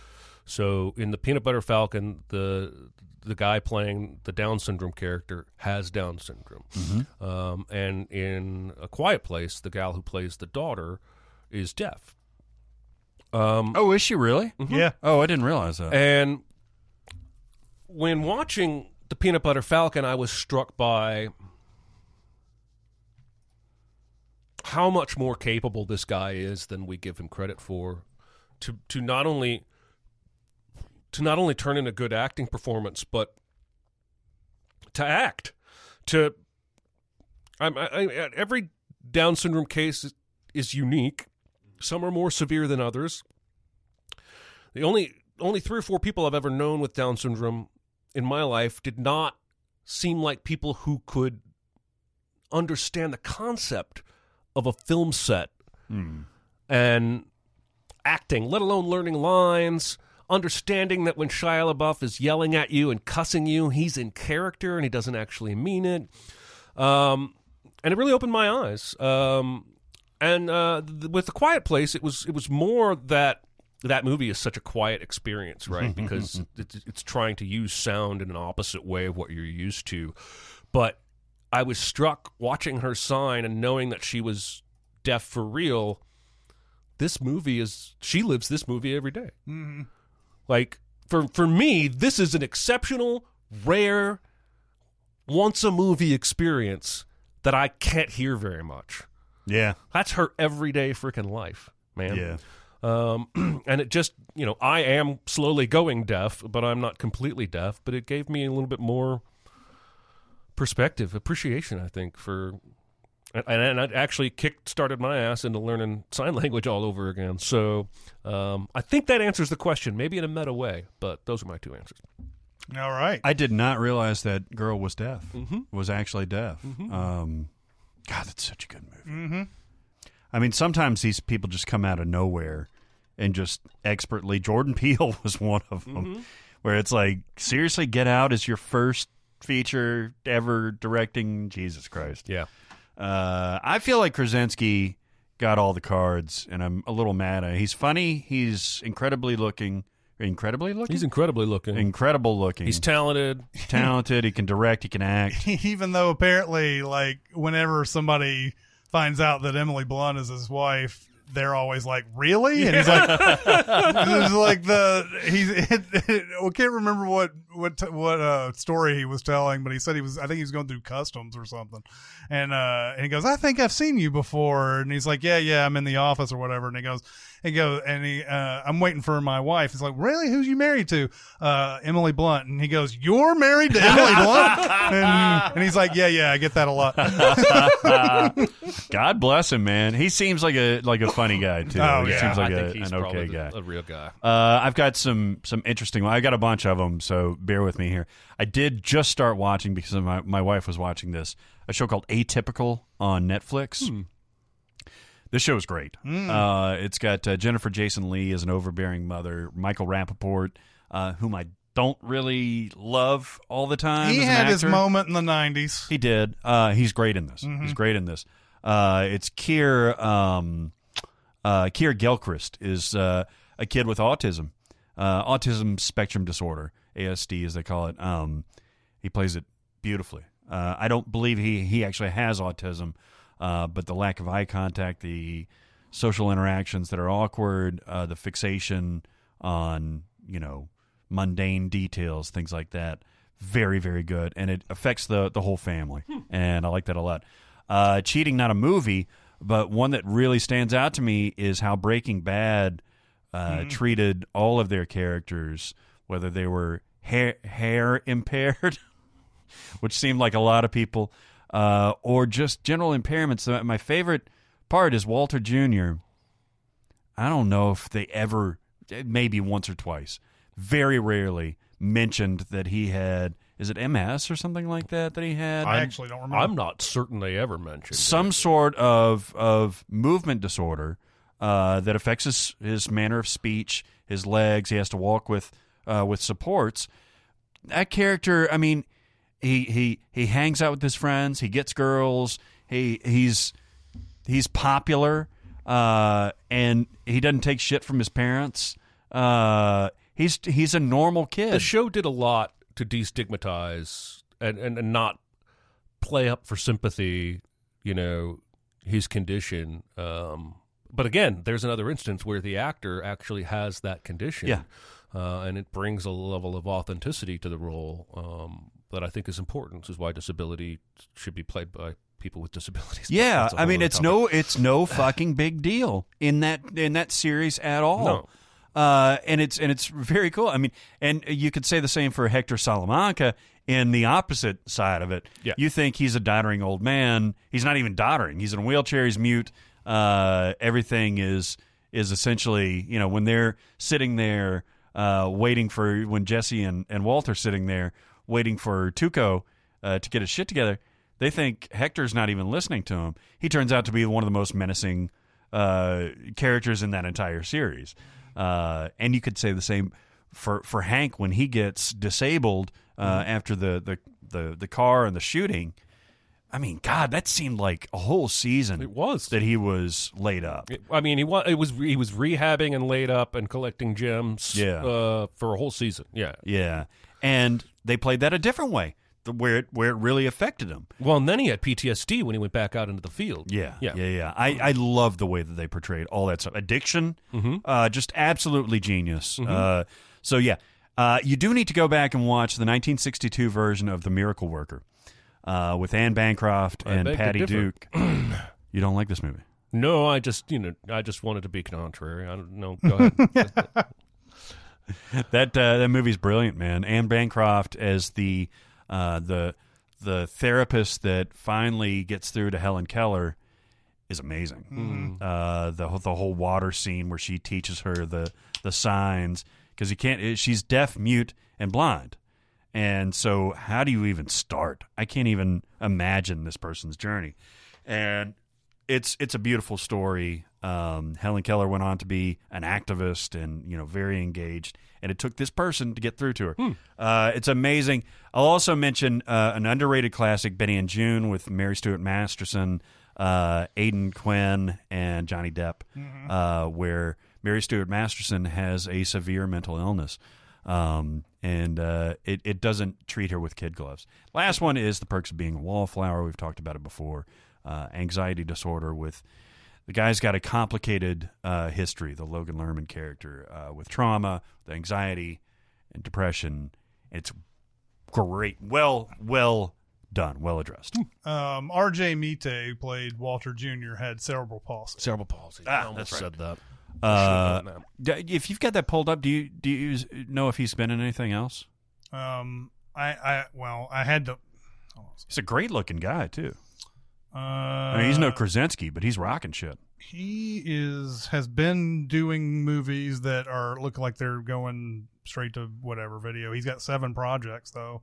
So in the Peanut Butter Falcon, the the guy playing the Down syndrome character has Down syndrome, um, and in A Quiet Place, the gal who plays the daughter is deaf. Um, Oh, is she really? Yeah. Oh, I didn't realize that. and when watching the Peanut Butter Falcon, I was struck by how much more capable this guy is than we give him credit for. To to not only to not only turn in a good acting performance, but to act. To I'm, I, I, every Down syndrome case is, is unique. Some are more severe than others. The only only three or four people I've ever known with Down syndrome in my life did not seem like people who could understand the concept of a film set and acting, let alone learning lines, understanding that when Shia LaBeouf is yelling at you and cussing you, he's in character and he doesn't actually mean it. Um, and it really opened my eyes. Um, and uh, th- with the Quiet Place, it was it was more that that movie is such a quiet experience, right? Because it's, it's trying to use sound in an opposite way of what you're used to. But I was struck watching her sign and knowing that she was deaf for real. This movie is she lives this movie every day. Mm-hmm. Like for for me, this is an exceptional, rare, once a movie experience that I can't hear very much. yeah. That's her everyday freaking life, man. Yeah. Um, and it just, you know, I am slowly going deaf, but I'm not completely deaf. But it gave me a little bit more perspective, appreciation, I think, for. And, and it actually kick started my ass into learning sign language all over again. So um, I think that answers the question, maybe in a meta way, but those are my two answers. All right. I did not realize that girl was deaf. Mm-hmm. Was actually deaf. Um, God, that's such a good movie. Mm-hmm. I mean, sometimes these people just come out of nowhere and just expertly. Jordan Peele was one of them, Mm-hmm. where it's like, seriously, Get Out is your first feature ever directing. Jesus Christ. Yeah. Uh, I feel like Krasinski got all the cards, and I'm a little mad at. He's funny. He's incredibly looking. Incredibly looking. He's incredibly looking. incredible looking. He's talented. talented. He can direct. He can act. Even though apparently, like, whenever somebody finds out that Emily Blunt is his wife, they're always like, "Really?" And he's like, "It's like the he's." I can't remember what what what uh, story he was telling, but he said he was. I think he was going through customs or something, and uh, and he goes, "I think I've seen you before," and he's like, "Yeah, yeah, I'm in the office or whatever," and he goes. He goes and he, uh, I'm waiting for my wife. He's like, really? Who's you married to? Uh, Emily Blunt. And he goes, you're married to Emily Blunt? And, and he's like, yeah, yeah, I get that a lot. God bless him, man. He seems like a like a funny guy too. Oh, he yeah. seems like I a, think he's an probably okay the- guy. a real guy. Uh, I've got some some interesting. I got a bunch of them, so bear with me here. I did just start watching because my my wife was watching this a show called Atypical on Netflix. Hmm. This show is great. Uh, it's got uh, Jennifer Jason Leigh as an overbearing mother, Michael Rapaport, uh, whom I don't really love all the time. he as an had his moment in the 90s. He did. Uh, he's great in this. He's great in this. Uh, it's Keir. Um, uh, Keir Gilchrist is uh, a kid with autism, uh, autism spectrum disorder, ASD as they call it. Um, he plays it beautifully. Uh, I don't believe he he actually has autism, uh, but the lack of eye contact, the social interactions that are awkward, uh, the fixation on you know mundane details, things like that. Very very good, and it affects the the whole family, and I like that a lot. Uh, cheating, not a movie, but one that really stands out to me is how Breaking Bad uh, treated all of their characters, whether they were hair, hair impaired, which seemed like a lot of people, uh, or just general impairments. My favorite part is Walter Jr. I don't know if they ever, maybe once or twice, very rarely mentioned that he had. Is it MS or something like that that he had? I actually don't remember. I'm not certain they ever mentioned some it. sort of of movement disorder uh, that affects his his manner of speech, his legs. He has to walk with uh, with supports. That character, I mean, he he he hangs out with his friends. He gets girls. He he's he's popular, uh, and he doesn't take shit from his parents. Uh, he's he's a normal kid. The show did a lot to destigmatize and, and, and not play up for sympathy, you know, his condition. Um, but again, there's another instance where the actor actually has that condition. Yeah. Uh, and it brings a level of authenticity to the role um, that I think is important. This is why disability should be played by people with disabilities. Yeah, I mean it's topic. no it's no fucking big deal in that in that series at all. No. Uh, and it's and it's very cool. I mean, and you could say the same for Hector Salamanca in the opposite side of it. Yeah. You think he's a doddering old man. He's not even doddering. He's in a wheelchair. He's mute. Uh, everything is is essentially you know when they're sitting there uh, waiting for when Jesse and and Walter sitting there waiting for Tuco uh, to get his shit together. They think Hector's not even listening to him. He turns out to be one of the most menacing uh, characters in that entire series. Uh, and you could say the same for for Hank when he gets disabled uh, after the, the the the car and the shooting. I mean, God, that seemed like a whole season. It was. that he was laid up. I mean, he wa- it was he was rehabbing and laid up and collecting gems. Yeah. uh, for a whole season. Yeah. Yeah, and they played that a different way, the- where it where it really affected him. Well, and then he had PTSD when he went back out into the field. Yeah, yeah, yeah, yeah. I, I love the way that they portrayed all that stuff. Addiction, uh, just absolutely genius. Uh, so yeah, uh, you do need to go back and watch the 1962 version of The Miracle Worker uh, with Anne Bancroft I and Patty. Duke. you don't like this movie? No, I just you know I just wanted to be contrary. I don't know. Go ahead. that uh, that movie's brilliant, man. Anne Bancroft as the uh, the the therapist that finally gets through to Helen Keller is amazing. Uh, the whole- the whole water scene where she teaches her the the signs because you can't. it- She's deaf, mute, and blind, and so how do you even start? I can't even imagine this person's journey, and it's it's a beautiful story. Um, Helen Keller went on to be an activist and you know very engaged, and it took this person to get through to her. Uh, it's amazing. I'll also mention uh, an underrated classic, Benny and Joon, with Mary Stuart Masterson, uh, Aidan Quinn, and Johnny Depp, uh, where Mary Stuart Masterson has a severe mental illness. Um, and uh, it, it doesn't treat her with kid gloves. Last one is The Perks of Being a Wallflower. We've talked about it before. Uh, anxiety disorder with the guy's got a complicated uh, history, the Logan Lerman character, uh, with trauma, with anxiety, and depression. It's great. Well, well done. Well addressed. Um, R.J. Mitte, who played Walter Jr., had cerebral palsy. Cerebral palsy. Ah, I almost that's right. said that. Uh, Should've done d- if you've got that pulled up, do you do you know if he's been in anything else? Um, I, I, well, I had to. He's a great looking guy too. Uh, I mean, he's no Krasinski, but he's rocking shit. he is has been doing movies that are look like they're going straight to whatever video. He's got seven projects though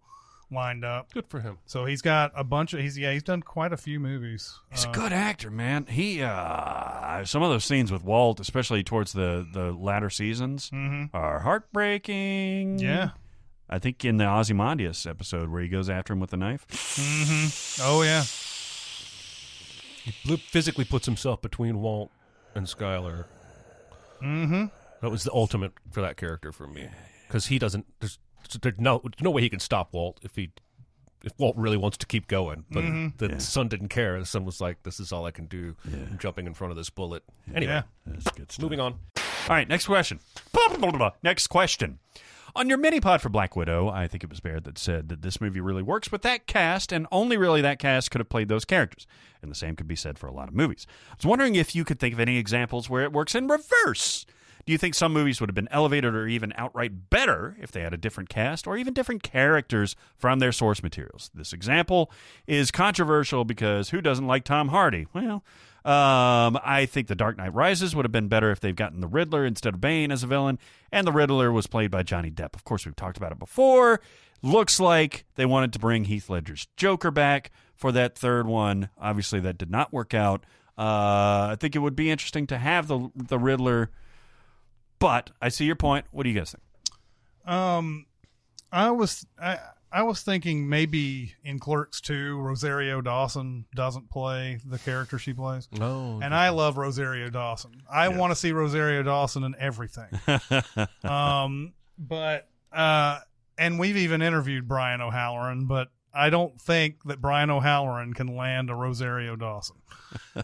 lined up. Good for him. So he's got a bunch of he's yeah he's done quite a few movies. He's Uh, a good actor, man. He uh some of those scenes with Walt, especially towards the the latter seasons, are heartbreaking. Yeah. I think in the Ozymandias episode where he goes after him with the knife. Mm-hmm. Oh yeah. He physically puts himself between Walt and Skyler. Mm-hmm. That was the ultimate for that character for me because he doesn't. There's, there's no there's no way he can stop Walt if he if Walt really wants to keep going. But Mm-hmm. the son didn't care. The son was like, "This is all I can do." I'm jumping in front of this bullet. Anyway, Yeah. That's good stuff. moving on. All right, next question. Blah, blah, blah, blah. Next question. On your mini pod for Black Widow, I think it was Baird that said that this movie really works with that cast, and only really that cast could have played those characters. And the same could be said for a lot of movies. I was wondering if you could think of any examples where it works in reverse. Do you think some movies would have been elevated or even outright better if they had a different cast or even different characters from their source materials? This example is controversial because who doesn't like Tom Hardy? Well, um, I think The Dark Knight Rises would have been better if they've gotten the Riddler instead of Bane as a villain, and the Riddler was played by Johnny Depp. Of course, we've talked about it before. Looks like they wanted to bring Heath Ledger's Joker back for that third one. Obviously, that did not work out. Uh, I think it would be interesting to have the the Riddler, but I see your point. What do you guys think? Um, I was I I was thinking maybe in Clerks 2, Rosario Dawson doesn't play the character she plays. No. And I love Rosario Dawson. I want to see Rosario Dawson in everything. um, but uh, and we've even interviewed Brian O'Halloran, but I don't think that Brian O'Halloran can land a Rosario Dawson,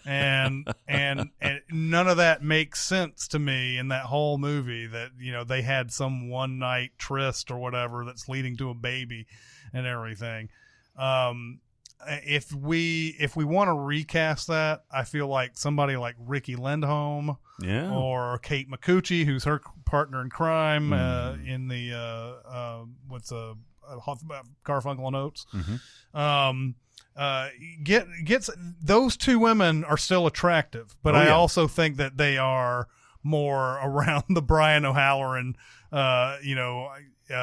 and and and none of that makes sense to me in that whole movie. That you know they had some one night tryst or whatever that's leading to a baby and everything. Um, if we if we want to recast that, I feel like somebody like Riki Lindhome Yeah. or Kate Micucci, who's her partner in crime uh, in the uh, uh, what's a uh, uh, Garfunkel and Oates. Um, uh, get gets those two women are still attractive, but Oh, I yeah. also think that they are more around the Brian O'Halloran, uh, you know, uh,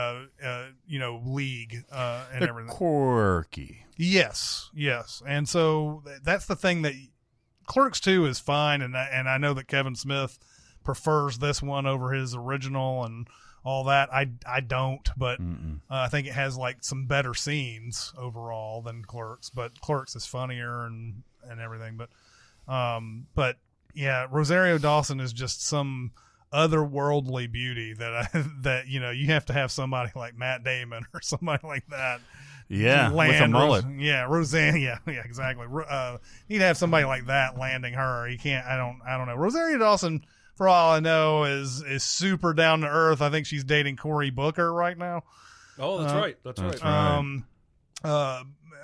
uh, you know, league uh, and They're everything. quirky. Yes, yes, and so that's the thing that Clerks Two is fine, and I, and I know that Kevin Smith prefers this one over his original and all that. I I don't, but uh, I think it has like some better scenes overall than Clerks. But Clerks is funnier and and everything. But um, but yeah, Rosario Dawson is just some otherworldly beauty that I, that you know you have to have somebody like Matt Damon or somebody like that Yeah, with a mullet. Ros- yeah, Roseanne. Yeah, yeah, exactly. Uh, you'd have somebody like that landing her. You can't. I don't. I don't know. Rosario Dawson, for all I know, is is super down to earth. I think she's dating Cory Booker right now. Oh, that's Uh, right. That's, that's right. right. Um, uh,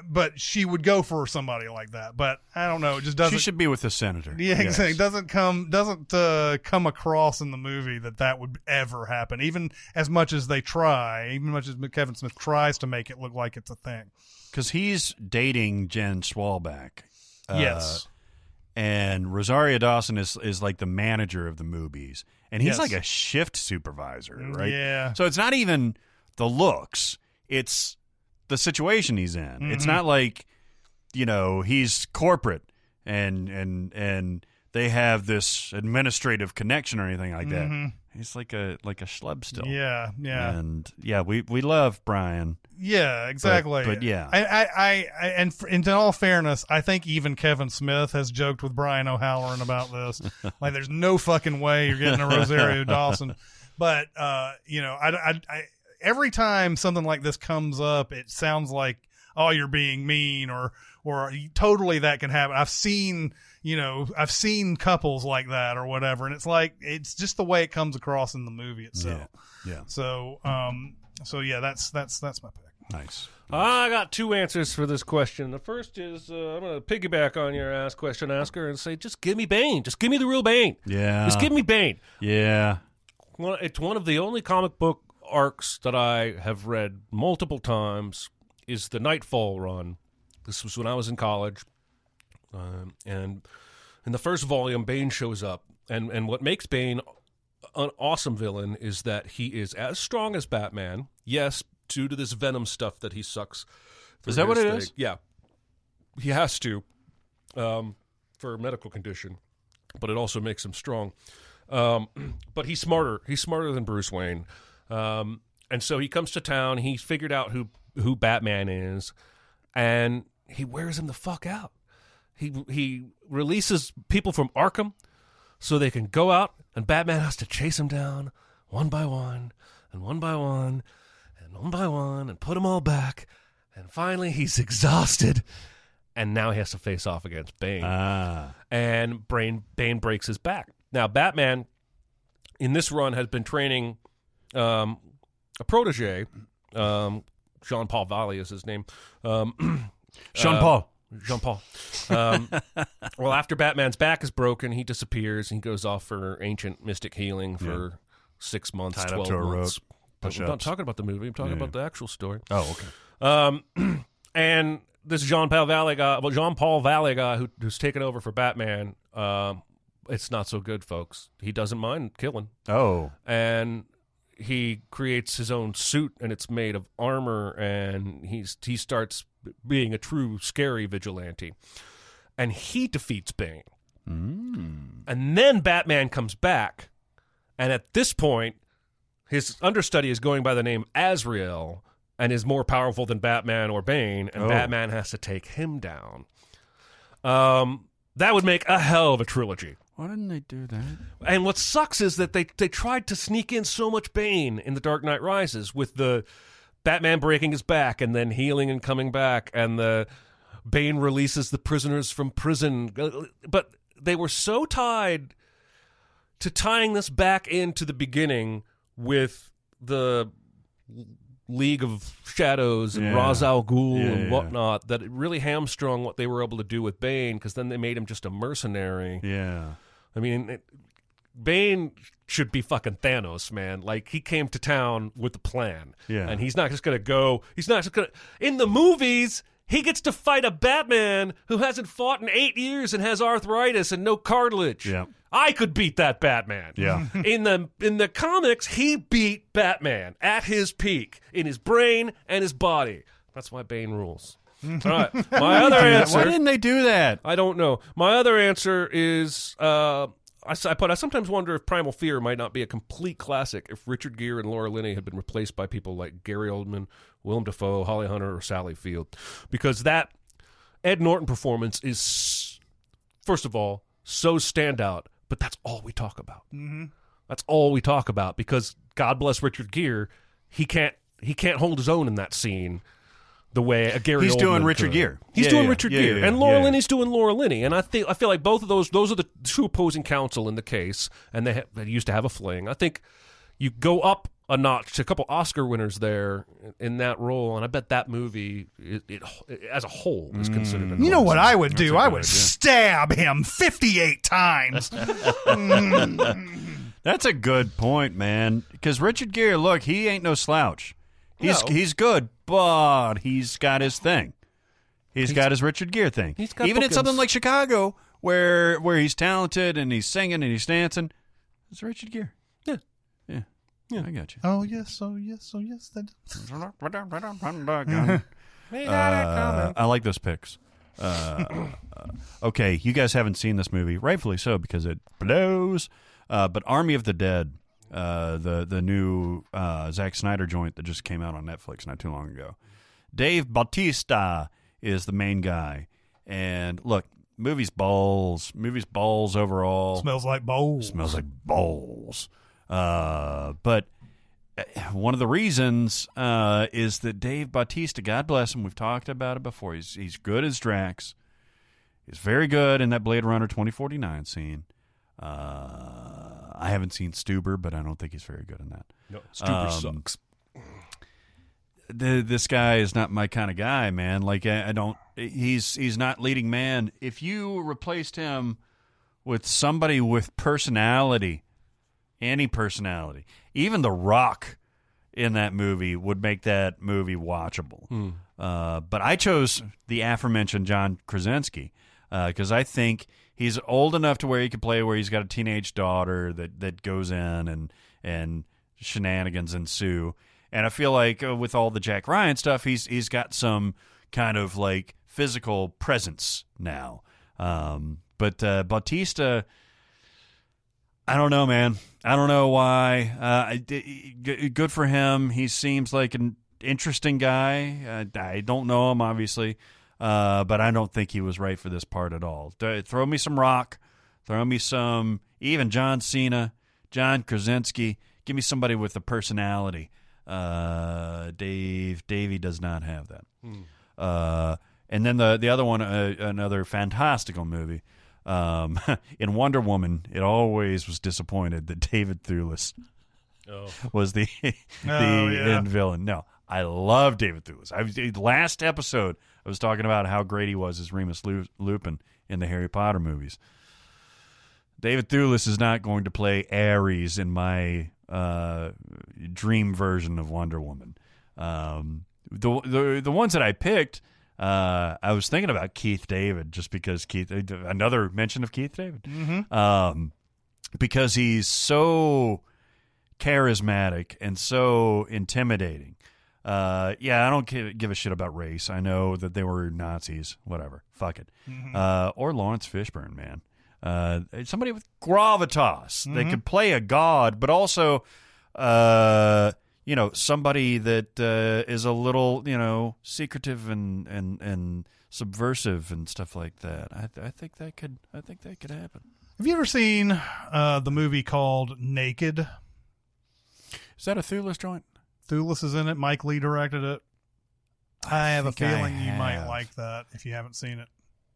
but she would go for somebody like that. But I don't know. It just doesn't. She should be with the senator. Yeah, Yes. exactly. Doesn't come doesn't uh, come across in the movie that that would ever happen. Even as much as they try, even much as Kevin Smith tries to make it look like it's a thing. because he's dating Jen Schwalbach. Uh, yes. And Rosario Dawson is is like the manager of the movies, and he's Yes. like a shift supervisor, right? Yeah. So it's not even the looks; it's the situation he's in. It's Mm-hmm. not like you know he's corporate and and and they have this administrative connection or anything like that. He's like a like a schlub still. Mm-hmm. Yeah, yeah, And yeah, we we love Brian. yeah, exactly. but yeah. I, I, I, and in all fairness, I think even Kevin Smith has joked with Brian O'Halloran about this. like, there's no fucking way you're getting a Rosario Dawson. But uh, you know, I, I, I, every time something like this comes up, it sounds like oh, you're being mean, or or totally that can happen. I've seen. You know, I've seen couples like that or whatever, and it's like it's just the way it comes across in the movie itself. Yeah, yeah, So, um, so yeah, that's that's that's my pick. nice. I got two answers for this question. The first is uh, I'm going to piggyback on your ask question asker and say, just give me Bane. Just give me the real Bane. Yeah, Just give me Bane. Yeah, One, it's one of the only comic book arcs that I have read multiple times. Is the Knightfall run? This was when I was in college, um, and in the first volume, Bane shows up, and and what makes Bane an awesome villain is that he is as strong as Batman. Yes, due to this venom stuff that he sucks. Is that what it thing. is? Yeah, he has to um, for a medical condition, but it also makes him strong. Um, but he's smarter. He's smarter than Bruce Wayne. Um, and so he comes to town. He's figured out who who Batman is, and he wears him the fuck out. He he releases people from Arkham so they can go out, and Batman has to chase them down one by one, and one by one, and one by one, and put them all back. And finally, he's exhausted, and now he has to face off against Bane ah, and Brain Bane breaks his back. Now, Batman in this run has been training um, a protege. Um, Jean Paul Valley is his name. Um, Sean uh, Paul. Jean Paul. Um, well, after Batman's back is broken, he disappears and he goes off for ancient mystic healing for six months, Tied twelve months. rope, I'm not talking about the movie. I'm talking Yeah. about the actual story. Oh, okay. Um, and this Jean Paul Valley guy, well, Jean Paul Valley guy who, who's taken over for Batman. Um, it's not so good, folks. He doesn't mind killing, Oh, and he creates his own suit, and it's made of armor, and he's he starts being a true scary vigilante, and he defeats Bane. And then Batman comes back, and at this point, his understudy is going by the name Azrael, and is more powerful than Batman or Bane, and Oh. Batman has to take him down. Um, that would make a hell of a trilogy. Why didn't they do that? And what sucks is that they they tried to sneak in so much Bane in The Dark Knight Rises with the Batman breaking his back and then healing and coming back, and the Bane releases the prisoners from prison. But they were so tied to tying this back into the beginning with the League of Shadows and Yeah. Ra's al Ghul Yeah, and whatnot that it really hamstrung what they were able to do with Bane because then they made him just a mercenary. Yeah. I mean, it, Bane should be fucking Thanos, man. Like he came to town with a plan, Yeah. and he's not just gonna go. He's not just gonna. In the movies, he gets to fight a Batman who hasn't fought in eight years and has arthritis and no cartilage. Yeah. I could beat that Batman. Yeah. in the in the comics, he beat Batman at his peak in his brain and his body. That's why Bane rules. All right, my other answer. Why didn't they do that? I don't know. My other answer is uh, I, I put. I sometimes wonder if Primal Fear might not be a complete classic if Richard Gere and Laura Linney had been replaced by people like Gary Oldman, Willem Dafoe, Holly Hunter, or Sally Field, because that Ed Norton performance is first of all so standout, but that's all we talk about. Mm-hmm. That's all we talk about because God bless Richard Gere, he can't he can't hold his own in that scene. The way a Gary He's doing Richard could. Gere. He's Yeah, doing yeah, Richard yeah, Gere, yeah, and Laura yeah. Linney's doing Laura Linney, and I think I feel like both of those those are the two opposing counsel in the case, and they, ha- they used to have a fling. I think you go up a notch, a couple Oscar winners there in that role, and I bet that movie, it, it, as a whole, is considered. an You know what I would do? I would idea. stab him 58 times. Mm. That's a good point, man. Because Richard Gere, look, he ain't no slouch. He's No. he's good, but he's got his thing. he's got his Richard Gere thing. he's got Even in something like Chicago, where where he's talented and he's singing and he's dancing, it's Richard Gere. Yeah. yeah, yeah. I got you. oh, yes, oh, yes, oh, yes. That... Uh, I like those picks. Uh, uh, okay, you guys haven't seen this movie, rightfully so, because it blows. Uh, but Army of the Dead, uh, the the new uh, Zack Snyder joint that just came out on Netflix not too long ago. Dave Bautista is the main guy, and look, movies balls, movies balls overall Smells like bowls. smells like balls. Uh, but uh, one of the reasons uh, is that Dave Bautista, God bless him, we've talked about it before. He's he's good as Drax. He's very good in that Blade Runner twenty forty nine scene. Uh, I haven't seen Stuber, but I don't think he's very good in that. No, Stuber Um, sucks. the, this guy is not my kind of guy, man. Like I, I don't. He's he's not leading man. If you replaced him with somebody with personality, any personality, even The Rock in that movie would make that movie watchable. Uh, but I chose the aforementioned John Krasinski because I think he's old enough to where he could play where he's got a teenage daughter that that goes in and and shenanigans ensue. And I feel like uh, with all the Jack Ryan stuff, he's he's got some kind of like physical presence now. Um, but uh, Bautista, I don't know, man. I don't know why. Uh, good for him. He seems like an interesting guy. Uh, I don't know him, obviously, uh, but I don't think he was right for this part at all. Throw me some Rock. Throw me some, even John Cena, John Krasinski. Give me somebody with a personality. Uh, Dave, Davey does not have that. Uh, and then the the other one, uh, another fantastical movie. Um, in Wonder Woman, it always was disappointed that David Thewlis Oh. was the the Oh, yeah. end villain. No, I love David Thewlis. I was last episode I was talking about how great he was as Remus Lupin in the Harry Potter movies. David Thewlis is not going to play Ares in my uh, dream version of Wonder Woman. Um, the, the the ones that I picked, uh, I was thinking about Keith David just because Keith another mention of Keith David, um, because he's so charismatic and so intimidating. Uh, yeah, I don't give, a shit about race. I know that they were Nazis. Whatever. Fuck it. Uh, or Laurence Fishburne, man. Uh, somebody with gravitas. They could play a god, but also, uh, you know somebody that uh, is a little you know secretive and and and subversive and stuff like that. I, th- I think that could I think that could happen. Have you ever seen uh, the movie called Naked? Is that a Thewlis joint? Thewlis is in it. Mike Leigh directed it. I, have a feeling you might like that if you haven't seen it.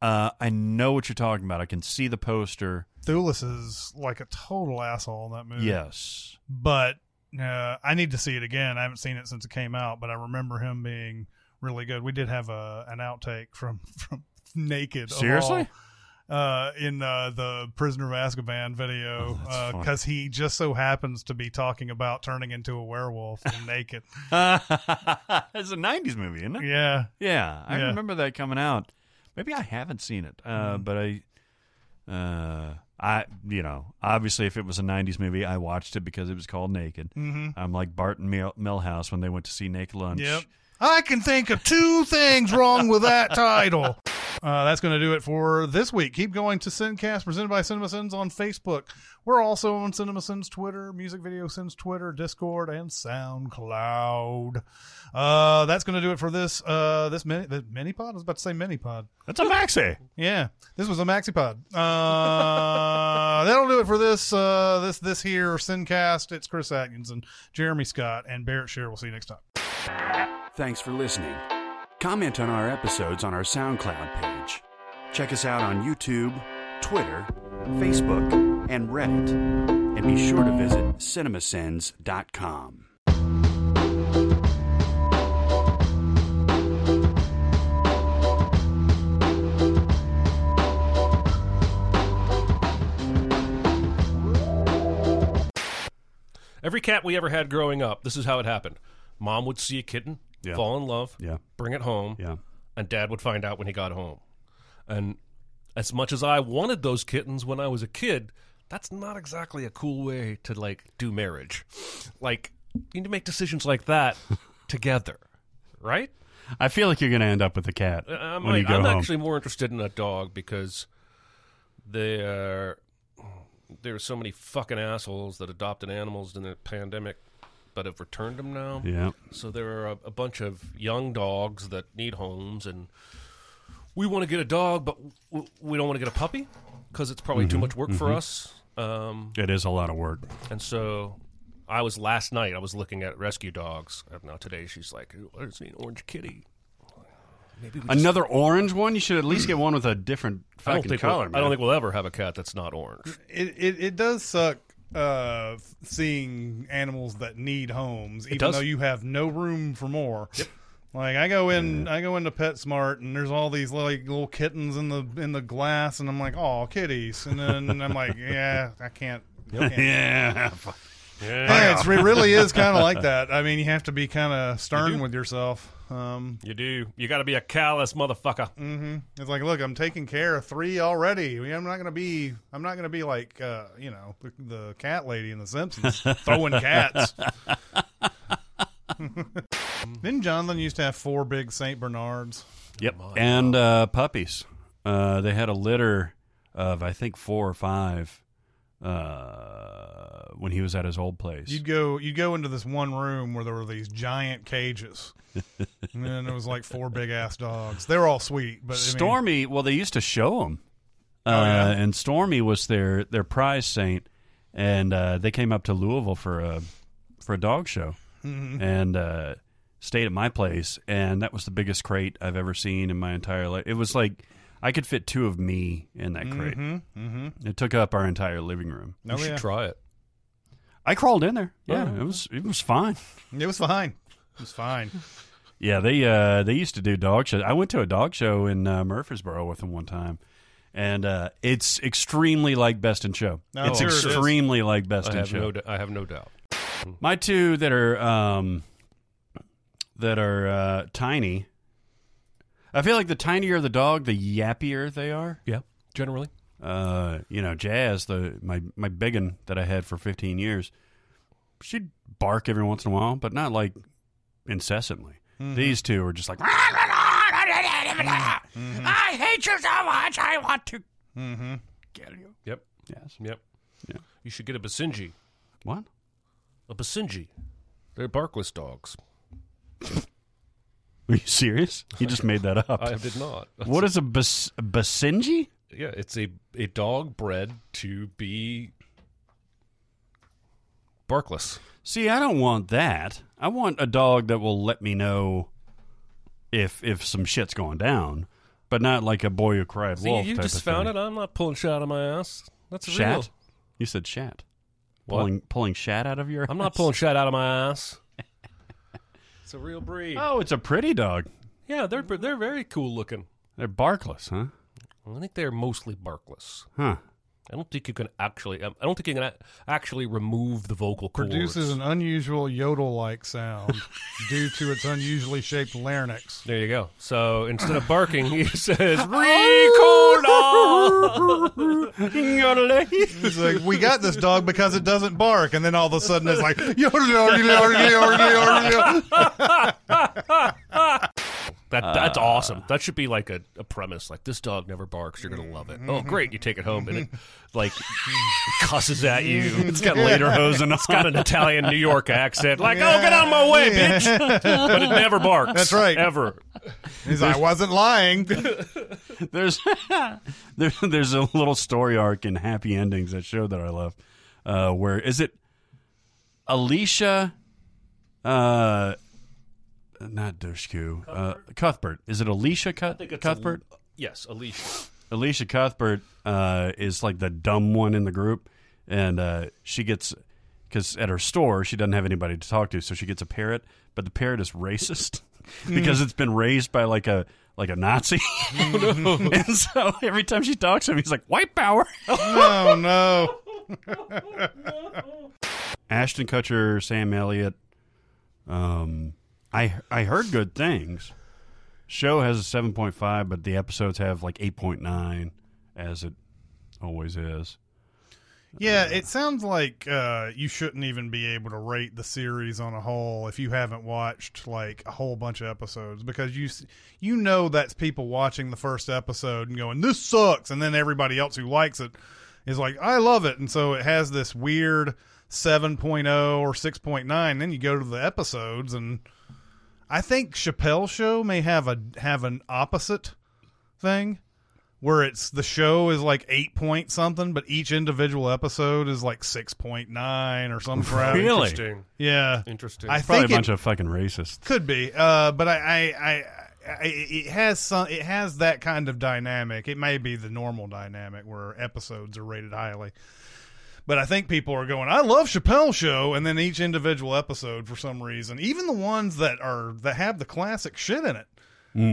Uh, I know what you're talking about. I can see the poster. Thewlis is like a total asshole in that movie. Yes. but uh, I need to see it again. I haven't seen it since it came out, but I remember him being really good. We did have a an outtake from from Naked. Seriously? Uh, in uh, the Prisoner of Azkaban video, Oh, that's because he just so happens to be talking about turning into a werewolf in Naked. it's a '90s movie, isn't it? Yeah, Yeah, I Yeah. remember that coming out. Maybe I haven't seen it, uh, Mm-hmm. but I, uh, I, you know, obviously, if it was a '90s movie, I watched it because it was called Naked. Mhm. I'm like Bart and Mil- Milhouse when they went to see Naked Lunch. Yep. I can think of two things wrong with that title. Uh, that's going to do it for this week. Keep going to Sincast, presented by CinemaSins on Facebook. We're also on CinemaSins Twitter, Music Video Sins Twitter, Discord, and SoundCloud. Uh, that's going to do it for this uh, this mini the mini pod. I was about to say mini pod. That's a maxi. Yeah, this was a maxi pod. Uh, that'll do it for this uh, this this here Sincast. It's Chris Atkinson, Jeremy Scott and Barrett Shear. We'll see you next time. Thanks for listening. Comment on our episodes on our SoundCloud page. Check us out on YouTube, Twitter, Facebook, and Reddit. And be sure to visit cinemasins.com. Every cat we ever had growing up, this is how it happened. Mom would see a kitten, Yeah. fall in love, Yeah. bring it home, Yeah. and dad would find out when he got home. And as much as I wanted those kittens when I was a kid, that's not exactly a cool way to like do marriage. Like you need to make decisions like that together, right? I feel like you're going to end up with a cat uh, I when you might- go I'm home. actually more interested in a dog because there there are so many fucking assholes that adopted animals in the pandemic, but have returned them now. Yeah. So there are a, a bunch of young dogs that need homes, and we want to get a dog, but w- we don't want to get a puppy because it's probably too Mhm, much work for mhm. us. Um, It is a lot of work. and so I was last night. I was looking at rescue dogs. And now today she's like, "I see an orange kitty." Maybe we just- Another orange one? You should at least get one with a different I don't fucking think color. we'll, I don't think we'll ever have a cat that's not orange. It, it it does suck uh seeing animals that need homes even though you have no room for more. Yep. Like I go in I go into PetSmart and there's all these like little kittens in the in the glass and I'm like, "Oh, kitties." And then I'm like, "Yeah, I can't." I can't. yeah. Yeah, it's, it really is kind of like that. I mean, you have to be kind of stern with yourself. Um, You do. You got to be a callous motherfucker. hmm It's like, look, I'm taking care of three already. I mean, I'm not gonna be. I'm not gonna be like, uh, you know, the, the cat lady in The Simpsons throwing cats. Didn't Jonathan used to have four big Saint Bernards? Yep. And uh, puppies. Uh, they had a litter of, I think, four or five uh, when he was at his old place. You'd go, you'd go into this one room where there were these giant cages, and then there was like four big ass dogs. They were all sweet, but I mean- Stormy, well, they used to show them. Uh, Oh, yeah? And Stormy was their, their prize saint. And uh, they came up to Louisville for a, for a dog show. Mhm. And uh, stayed at my place. And that was the biggest crate I've ever seen in my entire life. It was like I could fit two of me in that crate. Mhm, mhm. It took up our entire living room. Oh, you should yeah. try it. I crawled in there. Yeah, Oh. it was it was fine. it was fine. It was fine. Yeah, they uh, they used to do dog shows. I went to a dog show in uh, Murfreesboro with them one time, and uh, it's extremely like Best in Show. Oh, it's sure it is. extremely like Best I in Show. no. d- I have no doubt. My two that are um, that are uh, tiny. I feel like the tinier the dog, the yappier they are. Yeah, generally. Uh, you know, Jazz, the my my big one that I had for 15 years, she'd bark every once in a while, but not like incessantly. Mhm. These two are just like I hate you so much. I want to. Mm-hmm. Get you. Yep. Yes. Yep. Yeah. You should get a Basenji. What? A Basenji. They're barkless dogs. Are you serious? You just made that up. I did not. What is a bas- basenji? Yeah, it's a a dog bred to be barkless. See, I don't want that. I want a dog that will let me know if if some shit's going down, but not like a boy who cried See, wolf. you type just of found thing. it. I'm not pulling shit out of my ass. That's real. Shat? You said shat. What? Pulling pulling shat out of your. I'm not pulling shit out of my ass. It's a real breed. Oh, it's a pretty dog. Yeah, they're they're very cool looking. They're barkless, huh? I think they're mostly barkless. Huh. I don't think you can actually. um, I don't think you can actually remove the vocal cords. Produces an unusual yodel-like sound due to its unusually shaped larynx. There you go. So instead of barking, he says "Ricola." It's like we got this dog because it doesn't bark, and then all of a sudden it's like yodel, yodel, yodel, yodel, yodel. That that's awesome. That should be like a, a premise. Like this dog never barks. You're gonna love it. Oh, great! You take it home and it like cusses at you. It's got lederhosen. It's got an Italian New York accent. Like, oh, get out of my way, bitch! but it never barks. That's right. Ever. He's like, I wasn't lying. There's there, there's a little story arc in Happy Endings that show that I love. Uh, where is it? Alicia, uh, not Dushku, uh, Cuthbert. Is it Alicia Cuth- think it's Cuthbert? A, yes, Alicia. Alicia Cuthbert uh, is like the dumb one in the group, and uh, she gets because at her store she doesn't have anybody to talk to, so she gets a parrot, but the parrot is racist because it's been raised by like a like a Nazi, and so every time she talks to him, he's like white power. Oh no. Ashton Kutcher, Sam Elliott. Um, I I heard good things. Show has a seven point five, but the episodes have like eight point nine, as it always is. Yeah, it sounds like uh, you shouldn't even be able to rate the series on a whole if you haven't watched like a whole bunch of episodes because you you know that's people watching the first episode and going this sucks, and then everybody else who likes it is like I love it, and so it has this weird 7.0 or 6.9. Then you go to the episodes, and I think Chappelle Show may have a have an opposite thing where it's the show is like eight point something, but each individual episode is like six point nine or some crap. Really? Interesting. Yeah, Interesting. I Probably a bunch it of fucking racists. could be, uh, but I, I, I, I, it has some. It has that kind of dynamic. It may be the normal dynamic where episodes are rated highly. But I think people are going. I love Chappelle Show, and then each individual episode, for some reason, even the ones that are that have the classic shit in it,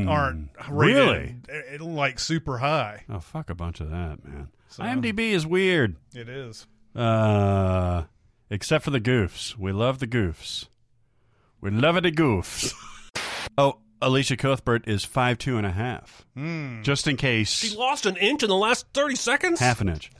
aren't rated Really? uh, like super high. Oh fuck a bunch of that, man. IMDb is weird. It is. Uh, except for the goofs. We love the goofs. We love it, the goofs. oh, Alicia Cuthbert is five two and a half. Just in case, She lost an inch in the last thirty seconds. half an inch.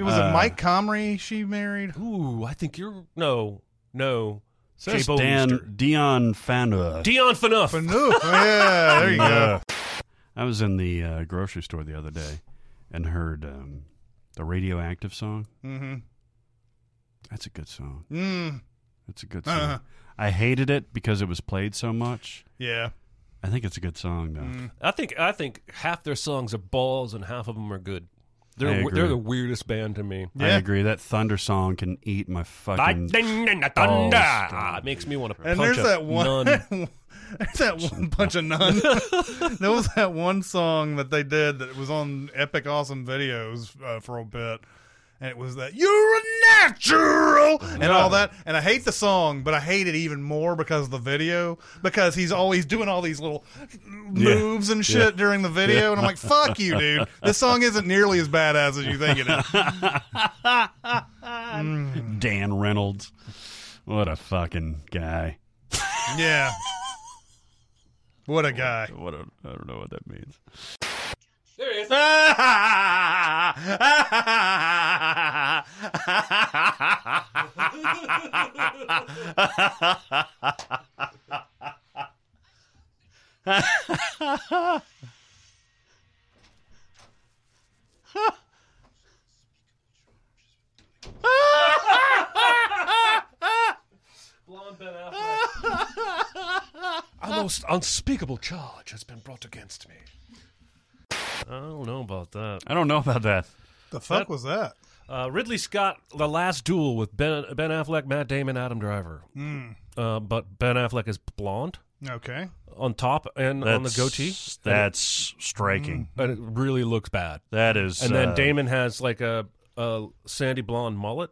It was it Mike Comrie she married. Ooh, I think you're no, no. Says Jay Dan Bolster. Dion Fanda. Dion Phaneuf. Noof. Yeah, there you go. I was in the uh, grocery store the other day and heard um, the radioactive song. Mm-hmm. That's a good song. Mm, It's a good song. Uh-huh. I hated it because it was played so much. yeah. I think it's a good song though. Mm. I think I think half their songs are balls and half of them are good. I They're they're the weirdest band to me. I agree. That thunder song can eat my fucking. Lightning and the balls. thunder. Ah, it makes me want to And punch there's a that one. nun. there's that one bunch of nuns. there was that one song that they did that was on Epic Awesome Videos uh, for a bit. And it was that you're a natural and all that. And I hate the song, but I hate it even more because of the video. Because he's always doing all these little moves and shit Yeah. during the video. And I'm like, fuck you, dude. This song isn't nearly as badass as you think it is. Dan Reynolds. What a fucking guy. Yeah. What a guy. What a, I don't know what that means. Affleck. most unspeakable charge has been brought against me. I don't know about that. I don't know about that. The fuck was that? Uh, Ridley Scott, The Last Duel with Ben Ben Affleck, Matt Damon, Adam Driver. Hmm. Uh, but Ben Affleck is blonde Okay. on top and on the goatee. That's striking. and it really looks bad. That is. And then uh, Damon has like a, a sandy blonde mullet,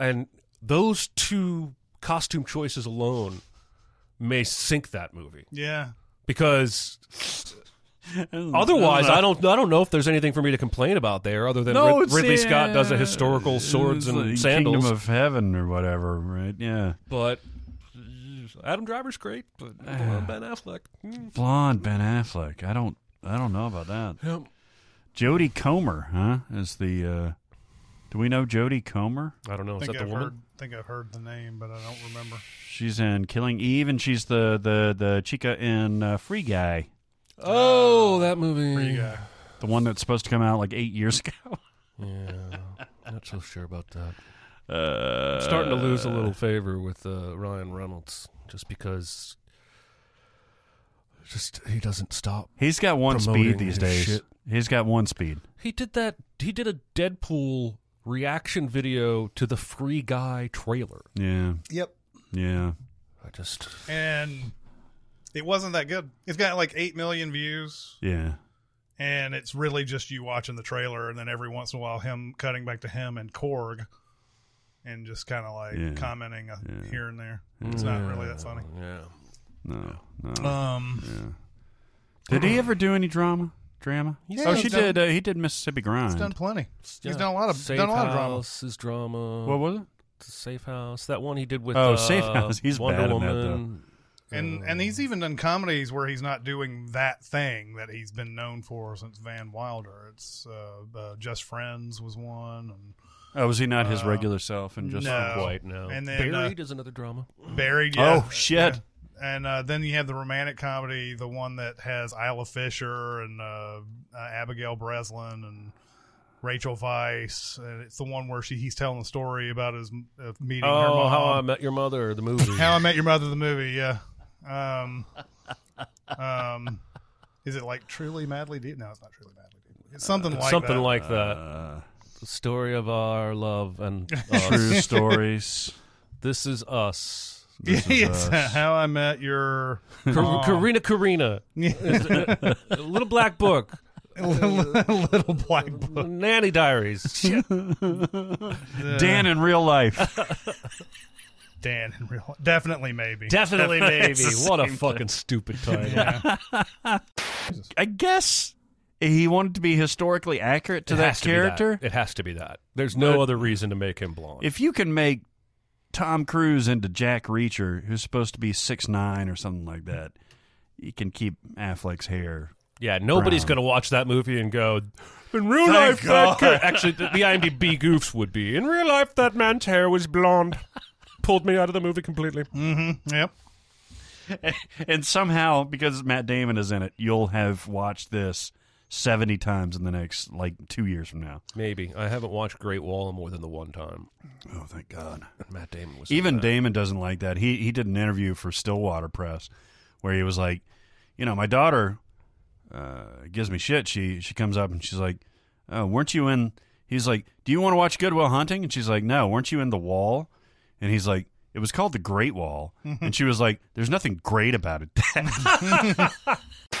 and those two costume choices alone may sink that movie Yeah. because otherwise, I don't I don't know if there's anything for me to complain about there other than No, Rid- it's Ridley the, Scott does a uh, historical swords it's and the sandals, Kingdom of Heaven or whatever, right? Yeah. but Adam Driver's great, but uh, Ben Affleck. mm. Blonde Ben Affleck. I don't. I don't know about that. Yep. Jodie Comer, huh? Is the. uh Do we know Jodie Comer? I don't know. Is that the I've woman? heard think I've heard the name, but I don't remember. She's in Killing Eve, and she's the the the chica in uh, Free Guy, Oh, that movie. Free guy. the one that's supposed to come out like eight years ago. Yeah, not so sure about that. Uh, starting to lose a little favor with uh, Ryan Reynolds just because just he doesn't stop. He's got one speed these days. shit. He's got one speed. He did that he did a Deadpool reaction video to the Free Guy trailer. Yeah, Yep. yeah. I just And it wasn't that good. It's got like eight million views, Yeah. and it's really just you watching the trailer, and then every once in a while him cutting back to him and Korg, and just kind of like Yeah. commenting uh, Yeah. here and there. It's not really that funny. Yeah. No, no. Um, Did he ever do any drama? Drama? Yeah, oh, he's she done- did. Uh, he did Mississippi Grind. he's done plenty. He's Yeah. done a lot of Safe done a lot of drama. House is drama. What was it? Safe House. That one he did with Oh, uh, Safe House. He's Wonder bad in that, Woman. And and he's even done comedies where he's not doing that thing that he's been known for since Van Wilder. It's uh, uh, Just Friends was one, and Oh, was he not his Uh, regular self? And just no. Quite no. And then, uh, Buried is another drama. Buried. Yeah, Oh, shit. yeah. And uh, then you have the romantic comedy, the one that has Isla Fisher and uh, uh, Abigail Breslin and Rachel Weisz. And it's the one where she he's telling the story about his uh, meeting her Oh, mom. How I Met Your Mother, the movie. How I Met Your Mother, the movie. Yeah. Um, um, is it like truly madly deep? No, it's not truly madly deep. It's something like Something that. like that. uh, the story of our love and us. true stories. This is us. This is it's us. how I met your Kar- mom. Karina Karina. a little black book. little black book. Nanny Diaries. Dan in real life. Dan in real life. definitely maybe. Definitely maybe. What a same fucking stupid title. I guess he wanted to be historically accurate to It that has to be character. It has to be that. There's no But- other reason to make him blonde. If you can make Tom Cruise into Jack Reacher, who's supposed to be six nine or something like that, you can keep Affleck's hair. yeah, nobody's going to watch that movie and go, in real Thank life, God." that. Actually, the, the IMDb goofs would be, in real life, that man's hair was blonde. Pulled me out of the movie completely. Mm-hmm. Yep. and somehow, because Matt Damon is in it, you'll have watched this seventy times in the next like two years from now. Maybe. I haven't watched Great Wall more than the one time. Oh, thank God! Matt Damon was Even that. Damon doesn't like that. He he did an interview for Stillwater Press where he was like, you know, my daughter uh, gives me shit. She she comes up and she's like, oh, weren't you in? He's like, do you want to watch Good Will Hunting? And she's like, no, weren't you in The Wall? And he's like, it was called The Great Wall. Mm-hmm. and she was like, there's nothing great about it.